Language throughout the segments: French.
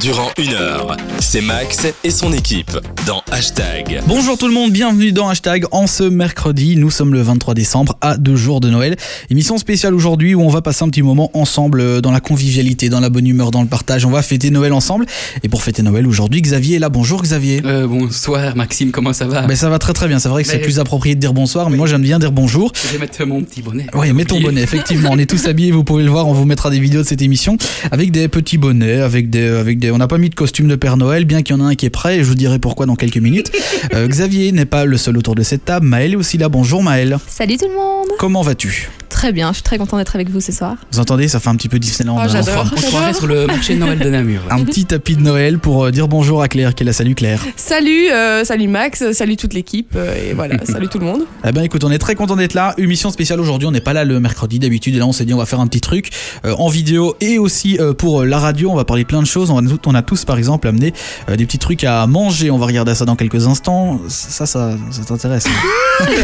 durant une heure. C'est Max et son équipe dans Hashtag. Bonjour tout le monde, bienvenue dans Hashtag. En ce mercredi, nous sommes le 23 décembre à deux jours de Noël. Émission spéciale aujourd'hui où on va passer un petit moment ensemble euh, dans la convivialité, dans la bonne humeur, dans le partage. On va fêter Noël ensemble. Et pour fêter Noël aujourd'hui, Xavier est là. Bonjour Xavier. Euh, bonsoir Maxime, comment ça va Ben, ça va très très bien. C'est vrai que c'est plus approprié de dire bonsoir, mais moi j'aime bien dire bonjour. Je vais mettre mon petit bonnet. Oui, mets ton bonnet, effectivement. On est tous habillés, vous pouvez le voir, on vous mettra des vidéos de cette émission avec des petits bonnets, avec des, avec des. On n'a pas mis de costume de Père Noël, bien qu'il y en a un qui est prêt, et je vous dirai pourquoi dans quelques minutes. Euh, Xavier n'est pas le seul autour de cette table, Maël est aussi là. Bonjour Maël. Salut tout le monde Comment vas-tu? Très bien, je suis très content d'être avec vous ce soir. Vous entendez, ça fait un petit peu Disneyland. Oh, hein. j'adore. On se croirait sur le marché de Noël de Namur. Un petit tapis de Noël pour euh, dire bonjour à Claire, qui est là. Salut Claire. Salut, euh, salut Max, salut toute l'équipe, euh, et voilà, salut tout le monde. Eh ben écoute, on est très content d'être là. Émission spéciale aujourd'hui, on n'est pas là le mercredi d'habitude. Et là, on s'est dit, on va faire un petit truc euh, en vidéo et aussi euh, pour la radio. On va parler plein de choses. On, va, on a tous, par exemple, amené euh, des petits trucs à manger. On va regarder ça dans quelques instants. Ça, ça, ça t'intéresse hein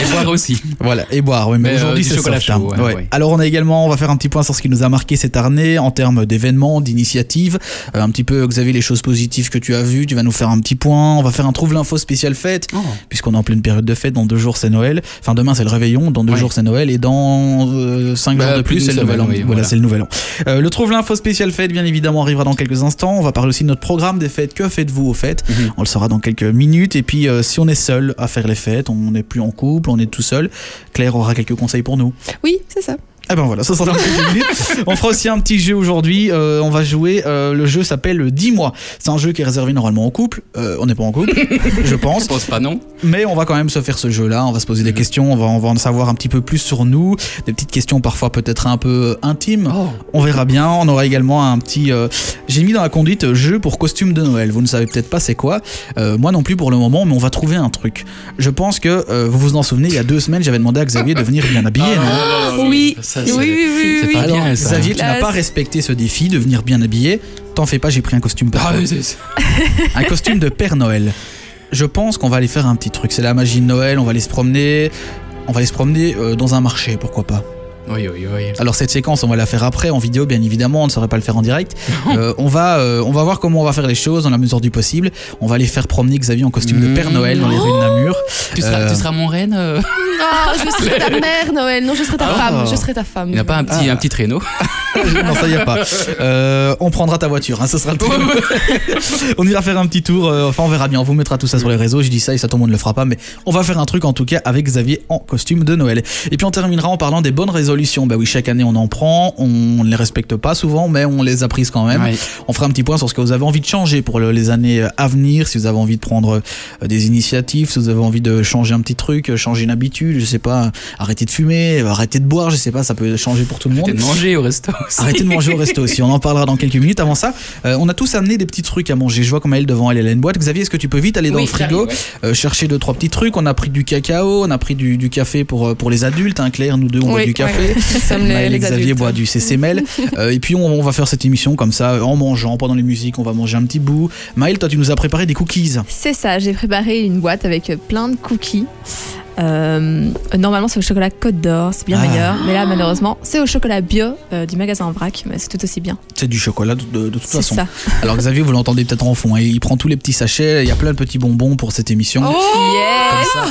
Et voir aussi. Voilà, et boire. Oui, mais, Mais, aujourd'hui, c'est chocolat soft, hein. chaud, ouais, Ouais. ouais. Alors, on a également, on va faire un petit point sur ce qui nous a marqué cette année en termes d'événements, d'initiatives. Euh, un petit peu, Xavier, les choses positives que tu as vues. Tu vas nous faire un petit point. On va faire un trouve l'info spécial fête Oh. puisqu'on est en pleine période de fête. Dans deux jours, c'est Noël. Enfin, demain, c'est le réveillon. Dans deux Ouais. jours, c'est Noël. Et dans euh, cinq Bah, jours de plus plus, c'est le nouvel an. oui, voilà, voilà. c'est le nouvel an. Euh, le trouve l'info spécial fête, bien évidemment, arrivera dans quelques instants. On va parler aussi de notre programme des fêtes. Que faites-vous aux fêtes Mhm. On le saura dans quelques minutes. Et puis, euh, si on est seul à faire les fêtes, on n'est plus en couple, on est tout seul, Claire aura quelques conseils pour nous. Oui, c'est ça. Eh ben voilà, ça sera dans quelques minutes. On fera aussi un petit jeu aujourd'hui. Euh, on va jouer. euh, le jeu s'appelle 10 mois. C'est un jeu qui est réservé normalement au couple. Euh, on n'est pas en couple, je pense. Je pense pas non. Mais on va quand même se faire ce jeu-là. On va se poser des questions. On va, on va en savoir un petit peu plus sur nous. Des petites questions parfois peut-être un peu intimes. Oh. On verra bien. On aura également un petit. euh, J'ai mis dans la conduite jeu pour costume de Noël. Vous ne savez peut-être pas c'est quoi. Euh, moi non plus pour le moment, mais on va trouver un truc. Je pense que euh, vous vous en souvenez. Il y a deux semaines, j'avais demandé à Xavier de venir bien habillé. non? Oui. Ça, Oui, c'est- oui, oui, Alors, bien ça. Xavier, tu n'as pas respecté ce défi de venir bien habillé. T'en fais pas, j'ai pris un costume pour Ah, toi. Un costume de Père Noël. Je pense qu'on va aller faire un petit truc. C'est la magie de Noël. On va aller se promener. On va aller se promener euh, dans un marché, pourquoi pas. Oui, oui, oui. Alors cette séquence, on va la faire après en vidéo, bien évidemment. On ne saurait pas le faire en direct. Euh, on va, euh, on va voir comment on va faire les choses dans la mesure du possible. On va aller faire promener Xavier en costume de Père. Noël dans les rues de Namur. Tu seras, Euh, tu seras mon reine euh Ah, je serai ta mère, Noël. Non, je serai ta Ah. femme. Je serai ta femme. Il n'y a pas un petit, Ah. un petit traîneau non, ça y a pas. Euh, on prendra ta voiture, hein, ce sera le truc. on ira faire un petit tour. euh, enfin, on verra bien. On vous mettra tout ça sur les réseaux. Je dis ça et ça, tout le monde ne le fera pas. Mais on va faire un truc en tout cas avec Xavier en costume de Noël. Et puis on terminera en parlant des bonnes résolutions. Bah oui, chaque année on en prend. On ne les respecte pas souvent, mais on les a prises quand même. Ouais. On fera un petit point sur ce que vous avez envie de changer pour le- les années euh, à venir. Si vous avez envie de prendre euh, des initiatives, si vous avez envie de changer un petit truc, changer une habitude, je sais pas, arrêter de fumer, arrêter de boire, je sais pas, ça peut changer pour tout le monde. Peut-être manger au resto aussi. Arrêtez de manger au resto aussi, on en parlera dans quelques minutes. Avant ça, euh, on a tous amené des petits trucs à manger. Je vois comme elle devant elle, elle a une boîte. Xavier, est-ce que tu peux vite aller dans Oui, le frigo, euh, chercher deux trois petits trucs? On a pris du cacao, on a pris du, du café pour, euh, pour les adultes. Hein, Claire, nous deux, on boit du café. ouais. Maël et Xavier boit du CCML. Euh, et puis on, on va faire cette émission comme ça, en mangeant pendant les musiques, on va manger un petit bout. Maël, toi tu nous as préparé des cookies. C'est ça, j'ai préparé une boîte avec plein de cookies. Euh, normalement, c'est au chocolat Côte d'Or, c'est bien Ah. meilleur. Mais là, malheureusement, c'est au chocolat bio euh, du magasin en vrac, mais c'est tout aussi bien. C'est du chocolat de, de- de toute façon. ça. Alors Xavier, vous l'entendez peut-être en fond, hein, il prend tous les petits sachets, il y a plein de petits bonbons pour cette émission. Oh Comme ça,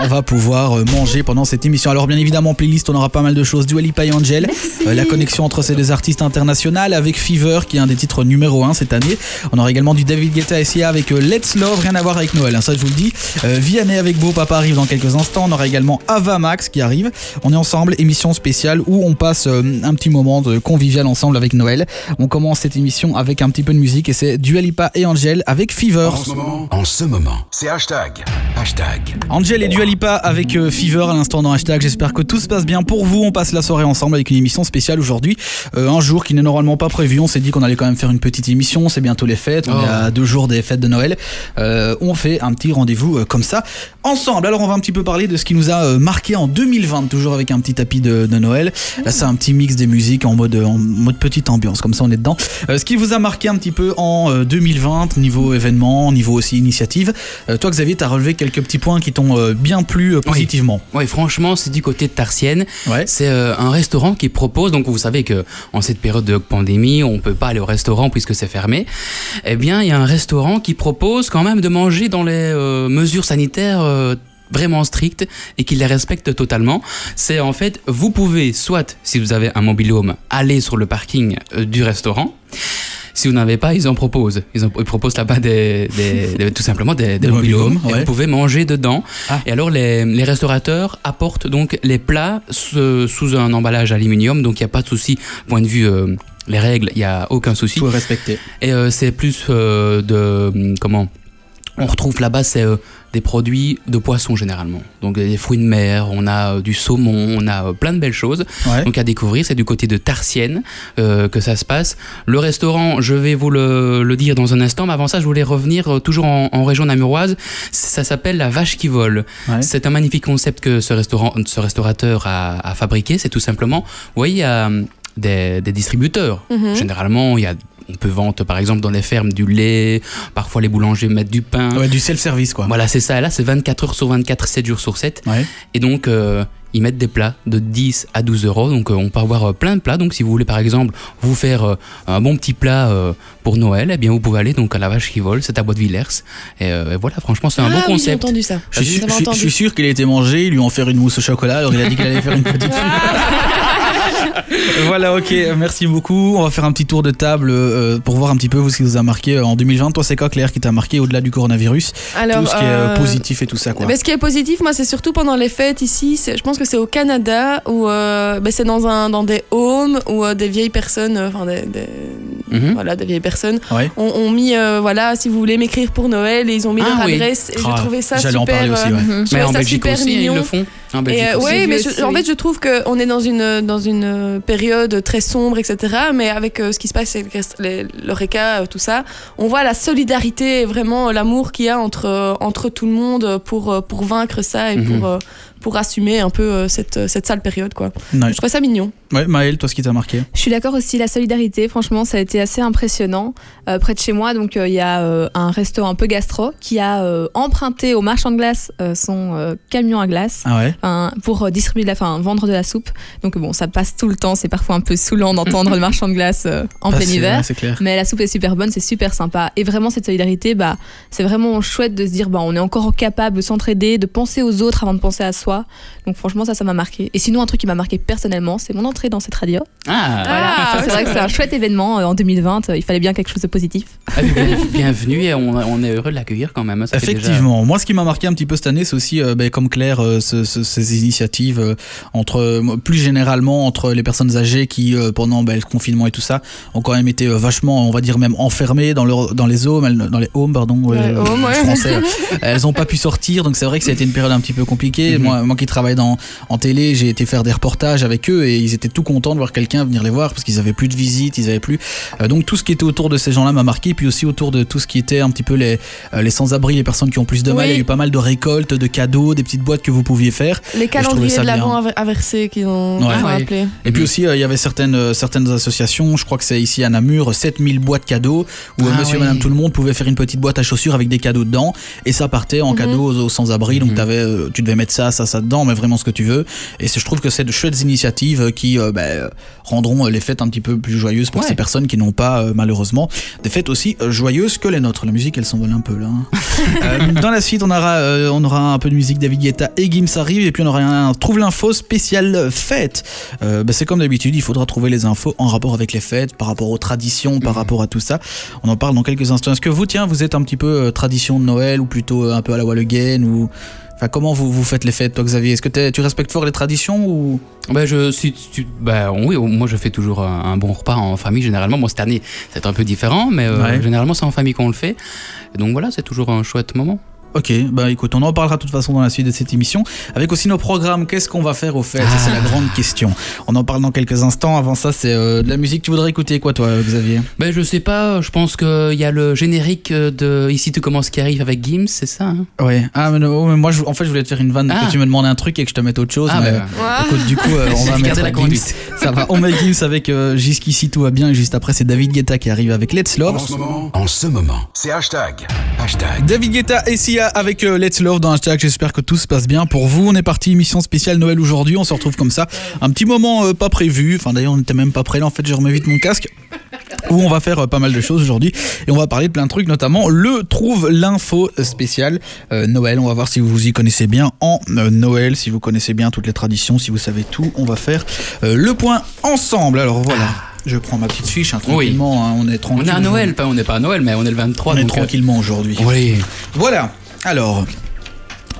on va pouvoir euh, manger pendant cette émission. Alors bien évidemment, en playlist, on aura pas mal de choses. Dua Lipa et Angel, euh, la connexion entre ces deux artistes internationales avec Fever, qui est un des titres numéro 1 cette année. On aura également du David Guetta et Sia avec Let's Love, rien à voir avec Noël, hein, ça je vous le dis. Vianney avec Beau Papa arrive dans quelques instants. On aura également Ava Max qui arrive. On est ensemble, émission spéciale où on passe euh, un petit moment de convivial ensemble avec Noël. On commence cette émission avec un petit peu de musique et c'est Dua Lipa et Angel avec Fever. En ce moment, en ce moment, c'est hashtag. Hashtag. Angel et Dua Lipa avec euh, Fever à l'instant dans hashtag. J'espère que tout se passe bien pour vous. On passe la soirée ensemble avec une émission spéciale aujourd'hui. Euh, un jour qui n'est normalement pas prévu. On s'est dit qu'on allait quand même faire une petite émission. C'est bientôt les fêtes. On Oh. est à deux jours des fêtes de Noël. Euh, on fait un petit rendez-vous comme ça ensemble. Alors on va un petit peu parler parler de ce qui nous a euh, marqué en 2020, toujours avec un petit tapis de, de Noël. Là, c'est un petit mix des musiques en mode, en mode petite ambiance, comme ça on est dedans. Euh, ce qui vous a marqué un petit peu en euh, 2020, niveau événement, niveau aussi initiative. Euh, toi, Xavier, t'as relevé quelques petits points qui t'ont euh, bien plu euh, positivement. Ouais, franchement, c'est du côté de Tarsienne. Ouais. C'est euh, un restaurant qui propose, donc vous savez que en cette période de pandémie, on peut pas aller au restaurant puisque c'est fermé. Eh bien, il y a un restaurant qui propose quand même de manger dans les euh, mesures sanitaires. Vraiment strictes et qui les respectent totalement. C'est en fait, vous pouvez soit, si vous avez un mobilhome, aller sur le parking euh, du restaurant. Si vous n'avez pas, ils en proposent. Ils, en, ils proposent là-bas des, des- des- tout simplement des, des mobilhomes. ouais. Vous pouvez manger dedans. Ah. Et alors, les, les restaurateurs apportent donc les plats sous, sous un emballage aluminium. Donc, il n'y a pas de souci. Point de vue, euh, les règles, il n'y a aucun souci. Tout est respecté. Et euh, c'est plus euh, de. Comment On retrouve là-bas, c'est euh, des produits de poisson généralement. Donc, des fruits de mer, on a euh, du saumon, on a euh, plein de belles choses. Ouais. Donc à découvrir, c'est du côté de Tarsienne euh, que ça se passe. Le restaurant, je vais vous le, le dire dans un instant, mais avant ça, je voulais revenir toujours en, en région namuroise. Ça s'appelle la vache qui vole. Ouais. C'est un magnifique concept que ce, restaurant, ce restaurateur a, a fabriqué. C'est tout simplement, vous voyez, il y a des, des distributeurs. Mhm. Généralement, il y a on peut vendre par exemple dans les fermes du lait, parfois les boulangers mettent du pain. Ouais, du self-service, quoi. Voilà, c'est ça. Là, c'est 24 heures sur 24, 7 jours sur 7. Ouais. Et donc, euh, ils mettent des plats de 10 à 12 euros. Donc, euh, on peut avoir euh, plein de plats. Donc, si vous voulez, par exemple, vous faire euh, un bon petit plat euh, pour Noël, eh bien, vous pouvez aller donc à la vache qui vole, c'est à Bois de Villers. Et, euh, et voilà, franchement, c'est un ah, bon oui, j'ai concept. entendu ça. Je suis, J'avais je suis- je entendu. suis sûr qu'il a été mangé, ils lui ont fait une mousse au chocolat, alors il a dit qu'il allait faire une petite. voilà, ok, merci beaucoup. On va faire un petit tour de table euh, pour voir un petit peu vous, ce qui vous a marqué euh, en 2020. Toi, c'est quoi, Claire, qui t'a marqué au-delà du coronavirus? Alors, Tout ce qui est euh, positif et tout ça, quoi. Mais ce qui est positif, moi, c'est surtout pendant les fêtes ici. Je pense que c'est au Canada où euh, ben, c'est dans un dans des homes où euh, des vieilles personnes, euh, enfin des, des- Mhm. voilà, des vieilles personnes Ouais. ont, ont mis euh, voilà, si vous voulez m'écrire pour Noël, et ils ont mis Ah leur oui. adresse. Et Ah, j'ai trouvé ça J'allais super. en parler aussi, ouais. Mais en ça Belgique super aussi, ils mignon. le font. En Belgique Et, euh, ouais, J'ai mais je- en oui. fait, je trouve qu'on est dans une, dans une euh, période très sombre, etc. Mais avec euh, ce qui se passe l'ORECA, tout ça, on voit la solidarité et vraiment l'amour qu'il y a entre, entre tout le monde pour, pour vaincre ça et Mhm. pour, pour assumer un peu cette, cette sale période. Quoi. Je trouvais ça mignon. Ouais, Maëlle, toi, ce qui t'a marqué? Je suis d'accord aussi, la solidarité, franchement, ça a été assez impressionnant. Euh, près de chez moi, donc euh, il y a euh, un resto un peu gastro qui a emprunté au marchand de glace son camion à glace Ah ouais? pour distribuer de la, enfin, vendre de la soupe. Donc bon, ça passe tout le temps, c'est parfois un peu saoulant d'entendre le marchand de glace en Bah, plein hiver. ouais, clair. Mais la soupe est super bonne, c'est super sympa. Et vraiment, cette solidarité, bah, c'est vraiment chouette de se dire, bah, on est encore capable de s'entraider, de penser aux autres avant de penser à soi. Donc franchement, ça, ça m'a marqué. Et sinon, un truc qui m'a marqué personnellement, c'est mon dans cette radio. Ah, Voilà, Ah, ça, c'est vrai que c'est un chouette événement euh, en 2020. euh, Il fallait bien quelque chose de positif. Ah, bien- bienvenue et on, on est heureux de l'accueillir quand même. ça fait déjà- Effectivement. Moi, ce qui m'a marqué un petit peu cette année, c'est aussi, euh, ben, comme Claire, euh, ce- ce- ces initiatives euh, entre, plus généralement, entre les personnes âgées qui, euh, pendant ben, le confinement et tout ça, ont quand même été euh, vachement, on va dire même enfermées dans, leur, dans les homes, elles- dans les homes, pardon, ouais, euh, home, ouais. français. elles n'ont pas pu sortir, donc c'est vrai que ça a été une période un petit peu compliquée. Mhm. Moi, moi qui travaille dans, en télé, j'ai été faire des reportages avec eux et ils étaient tout contents de voir quelqu'un venir les voir parce qu'ils avaient plus de visites, ils avaient plus. euh, donc tout ce qui était autour de ces gens-là m'a marqué, puis aussi autour de tout ce qui était un petit peu les, euh, les sans-abri, les personnes qui ont plus de mal. Oui. Il y a eu pas mal de récoltes, de cadeaux, des petites boîtes que vous pouviez faire. Les calendriers de l'avant à verser qui ont, Ouais. qui ont Ouais. appelé. Et puis Mhm. aussi, euh, il y avait certaines, certaines associations, je crois que c'est ici à Namur, 7000 boîtes cadeaux, où Ah monsieur, oui. madame, tout le monde pouvait faire une petite boîte à chaussures avec des cadeaux dedans, et ça partait en Mhm. cadeau aux, aux sans-abri, donc Mhm. t'avais, euh, tu devais mettre ça, ça, ça dedans, mais vraiment ce que tu veux. Et je trouve que c'est de chouettes initiatives euh, qui euh, euh, rendront euh, les fêtes un petit peu plus joyeuses pour Ouais. ces personnes qui n'ont pas, euh, malheureusement, des fêtes aussi joyeuses que les nôtres. La musique, elle s'envole un peu là. hein. Dans la suite, on aura, on aura un peu de musique David Guetta et Gims arrive, et puis on aura un Trouve l'info spécial fête. Ben, c'est comme d'habitude, il faudra trouver les infos en rapport avec les fêtes, par rapport aux traditions, par Mhm. rapport à tout ça. On en parle dans quelques instants. Est-ce que vous, tiens, vous êtes un petit peu euh, tradition de Noël ou plutôt euh, un peu à la Walleguen ou Enfin, comment vous, vous faites les fêtes, toi, Xavier? Est-ce que tu respectes fort les traditions ou? Ben je si tu, ben oui, moi je fais toujours un, un bon repas en famille généralement. Bon cette année c'est un peu différent, mais euh, Ouais. généralement c'est en famille qu'on le fait. Et donc voilà, c'est toujours un chouette moment. Ok, bah écoute, on en parlera de toute façon dans la suite de cette émission. Avec aussi nos programmes, qu'est-ce qu'on va faire au fait? C'est la Ah. grande question. On en parle dans quelques instants. Avant ça, c'est euh, de la musique. Tu voudrais écouter quoi, toi, Xavier? Ben je sais pas, je pense qu'il y a le générique de Ici tu commences qui arrive avec Gims, c'est ça hein? Ouais. Ah, mais, non, mais moi, je- en fait, je voulais te faire une vanne Ah. que tu me demandes un truc et que je te mette autre chose. Ah, mais, ben, Ouais. Écoute, du coup, euh, on va mettre la Gims. Ça va. On met Gims avec euh, Jusqu'ici tout va bien. Et juste après, c'est David Guetta qui arrive avec Let's Love. En ce moment, en ce moment, c'est hashtag. Hashtag. David Guetta et Sia avec euh, Let's Love dans hashtag. J'espère que tout se passe bien pour vous. On est parti, émission spéciale Noël aujourd'hui. On se retrouve comme ça. Un petit moment euh, pas prévu. Enfin, d'ailleurs, on n'était même pas prêt là. En fait, je remets vite mon casque. Où on va faire euh, pas mal de choses aujourd'hui. Et on va parler de plein de trucs, notamment le Trouve l'info spécial euh, Noël. On va voir si vous vous y connaissez bien en euh, Noël, si vous connaissez bien toutes les traditions, si vous savez tout. On va faire euh, le point ensemble. Alors voilà. Je prends ma petite fiche hein, tranquillement. hein, on est On tranquille. est à Noël, enfin on n'est pas à Noël, mais on est le 23. On est donc, tranquillement aujourd'hui. Oui, Voilà. Alors,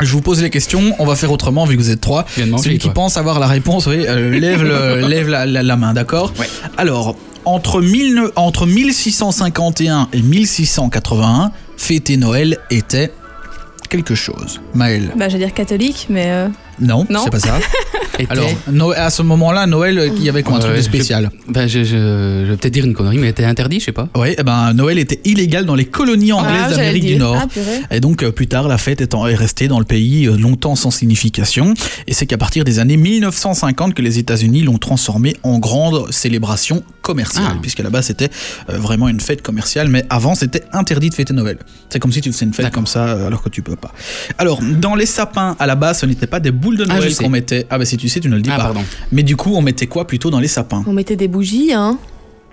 je vous pose les questions. On va faire autrement vu que vous êtes trois. Celui qui toi. pense avoir la réponse, oui, euh, lève, le- lève la, la- la main, d'accord Ouais. Alors, entre, 1000 entre 1651 et 1681, fêter Noël était quelque chose. Maël Bah, j'allais dire catholique, mais euh, Non, Non. c'est pas ça. Alors, à ce moment-là, Noël, euh, il y avait quoi un truc Ouais, de je- spécial ben, je, je, je vais peut-être dire une connerie, mais était interdit, je sais pas. Oui, eh ben, Noël était illégal dans les colonies anglaises Ah, j'allais d'Amérique du. Nord. ah. Et donc euh, plus tard, la fête est restée dans le pays euh, longtemps sans signification. Et c'est qu'à partir des années 1950 que les États-Unis l'ont transformée en grande célébration commerciale, Ah. puisque là-bas c'était euh, vraiment une fête commerciale, mais avant c'était interdit de fêter Noël. C'est comme si tu faisais une fête comme ça euh, alors que tu peux pas. Alors dans les sapins à la base, ce n'était pas des boules de Ah, Noël sais. qu'on mettait. Ah bah si tu sais, tu ne le dis Ah, pas. pardon. Mais du coup, on mettait quoi plutôt dans les sapins? On mettait des bougies, hein.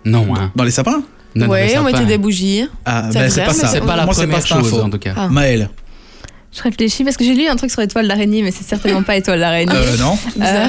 Non, hein. Dans les sapins? Non, ouais, on mettait des bougies. Ah C'est bah, vrai, c'est pas ça. C'est pas la Moi, première pas chose, info. en tout cas. Ah. Maël. Je réfléchis parce que j'ai lu un truc sur étoile d'araignée, mais c'est certainement pas étoile d'araignée. Euh, non. Euh,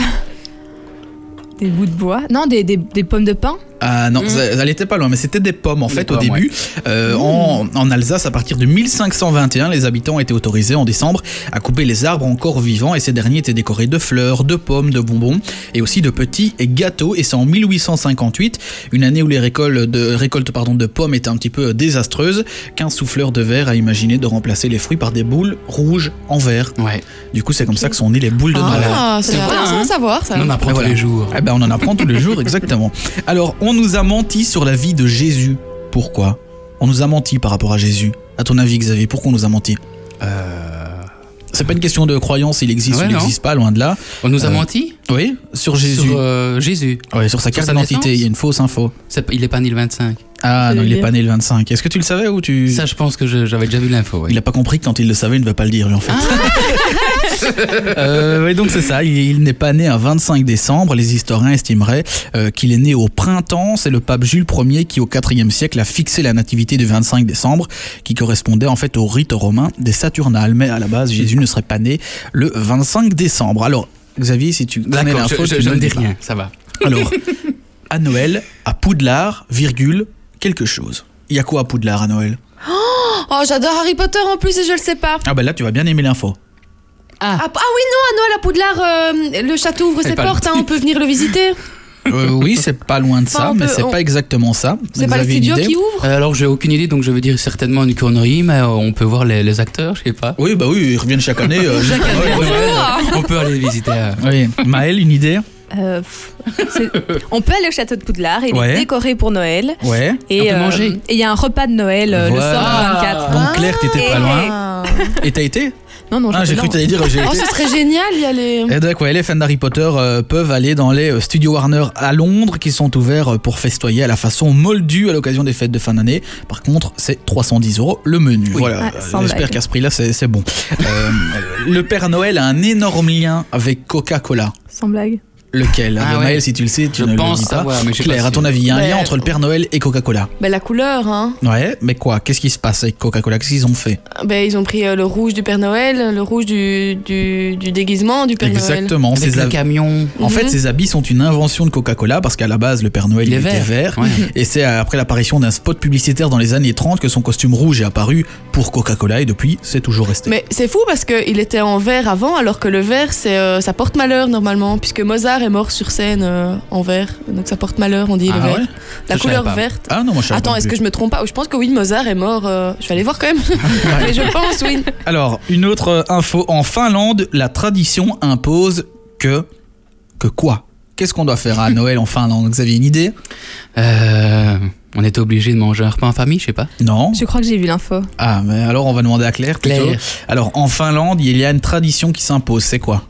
des bouts de bois Non, des, des, des pommes de pin Ah non, Mm. ça- elle était pas loin, mais c'était des pommes en fait au début. Euh, en, en Alsace, à partir de 1521, les habitants étaient autorisés en décembre à couper les arbres encore vivants et ces derniers étaient décorés de fleurs, de pommes, de bonbons et aussi de petits gâteaux. Et c'est en 1858, une année où les récoltes de, récoltes, pardon, de pommes étaient un petit peu désastreuses, qu'un souffleur de verre a imaginé de remplacer les fruits par des boules rouges en verre. Ouais, Du coup, c'est comme ça que sont nées les boules de Noël. Ah, c'est C'est vrai, intéressant hein. à savoir ça. on en apprend tous voilà. les jours. Eh ben, on en apprend tous les jours, exactement. Alors, on nous a menti sur la vie de Jésus. Pourquoi? On nous a menti par rapport à Jésus. À ton avis, Xavier, pourquoi on nous a menti? C'est pas une question de croyance, il existe Ouais, ou il n'existe pas, loin de là. On nous a Euh, menti? Oui, sur Jésus. sur euh, Jésus. Ouais, sur sa carte sa d'identité, il y a une fausse info. C'est- Il est pas né le 25. Ah non, il est dire. pas né le 25. Est-ce que tu le savais ou tu. Ça, je pense que je- j'avais déjà vu l'info. ouais. Il a pas compris que quand il le savait, il ne va pas le dire, lui, en fait. Euh, oui, donc c'est ça. Il, il n'est pas né un 25 décembre. Les historiens estimeraient euh, qu'il est né au printemps. C'est le pape Jules Ier qui, au IVe siècle, a fixé la nativité du 25 décembre, qui correspondait en fait au rite romain des Saturnales. Mais à la base, Jésus ne serait pas né le 25 décembre. Alors, Xavier, si tu connais l'info, je, ne dis pas. rien, ça va. Alors, à Noël, à Poudlard, virgule, quelque chose. Il y a quoi à Poudlard à Noël? Oh, j'adore Harry Potter en plus et je le sais pas. Ah ben là, tu vas bien aimer l'info. Ah, ah oui, non, à Noël à Poudlard, euh, le château ouvre ses portes, hein, on peut venir le visiter. Euh, oui, c'est pas loin de ça, Enfin, mais c'est on- pas exactement ça. C'est pas le studio qui ouvre? Euh, Alors, j'ai aucune idée, donc je vais dire certainement une connerie, mais on peut voir les, les acteurs, je sais pas. Oui, bah oui, ils reviennent chaque année. euh, Chaque année, ouais, ouais. on peut aller visiter. euh, Oui. Maëlle, une idée? Euh, On peut aller au château de Poudlard, il Ouais. est décoré pour Noël. Ouais. Et euh, il y a un repas de Noël euh, Voilà. le soir du 24. Donc Claire, t'étais pas et- loin. Et t'as été Non, non, Ah, j'ai cru que t'allais dire j'ai Oh, été. ce serait génial d'y aller. Et donc, ouais, les fans d'Harry Potter euh, peuvent aller dans les euh, studios Warner à Londres qui sont ouverts euh, pour festoyer à la façon moldue à l'occasion des fêtes de fin d'année. Par contre, c'est 310 euros le menu. Voilà, Ah, j'espère qu'à ce prix-là, c'est c'est bon. Euh, le Père Noël a un énorme lien avec Coca-Cola. Sans blague. Lequel Ah ouais. Maël, si tu le sais, tu Je ne pense le dis pas. mais Claire, pas à ton avis, il y a un Mais- lien entre le Père Noël et Coca-Cola? Ben, la couleur, hein. Ouais, mais quoi? Qu'est-ce qui se passe avec Coca-Cola? Qu'est-ce qu'ils ont fait? Ben, ils ont pris euh, le rouge du Père Noël, le rouge du, du, du déguisement du Père Noël. Exactement. Avec Ces le hab- camion. En fait, Mhm. ces habits sont une invention de Coca-Cola parce qu'à la base, le Père Noël Il il est était vert. vert. Ouais. Et c'est après l'apparition d'un spot publicitaire dans les années 30 que son costume rouge est apparu pour Coca-Cola et depuis, c'est toujours resté. Mais c'est fou parce qu'il était en vert avant, alors que le vert, c'est, euh, ça porte malheur normalement, puisque Mozart est mort sur scène euh, en vert, donc ça porte malheur, on dit le Ah vert. ouais La je couleur verte. Ah non, moi je Attends, est-ce que je me trompe pas? Je pense que oui, Mozart est mort. euh, Je vais aller voir quand même. Mais je pense, oui. Alors, une autre euh, info. En Finlande, la tradition impose que. Que quoi? Qu'est-ce qu'on doit faire à Noël en Finlande? Vous avez une idée? Euh, on était obligé de manger un repas en famille, je sais pas. Non Je crois que j'ai vu l'info. Ah, mais alors on va demander à Claire plutôt. Claire. Alors, en Finlande, il y a une tradition qui s'impose. C'est quoi?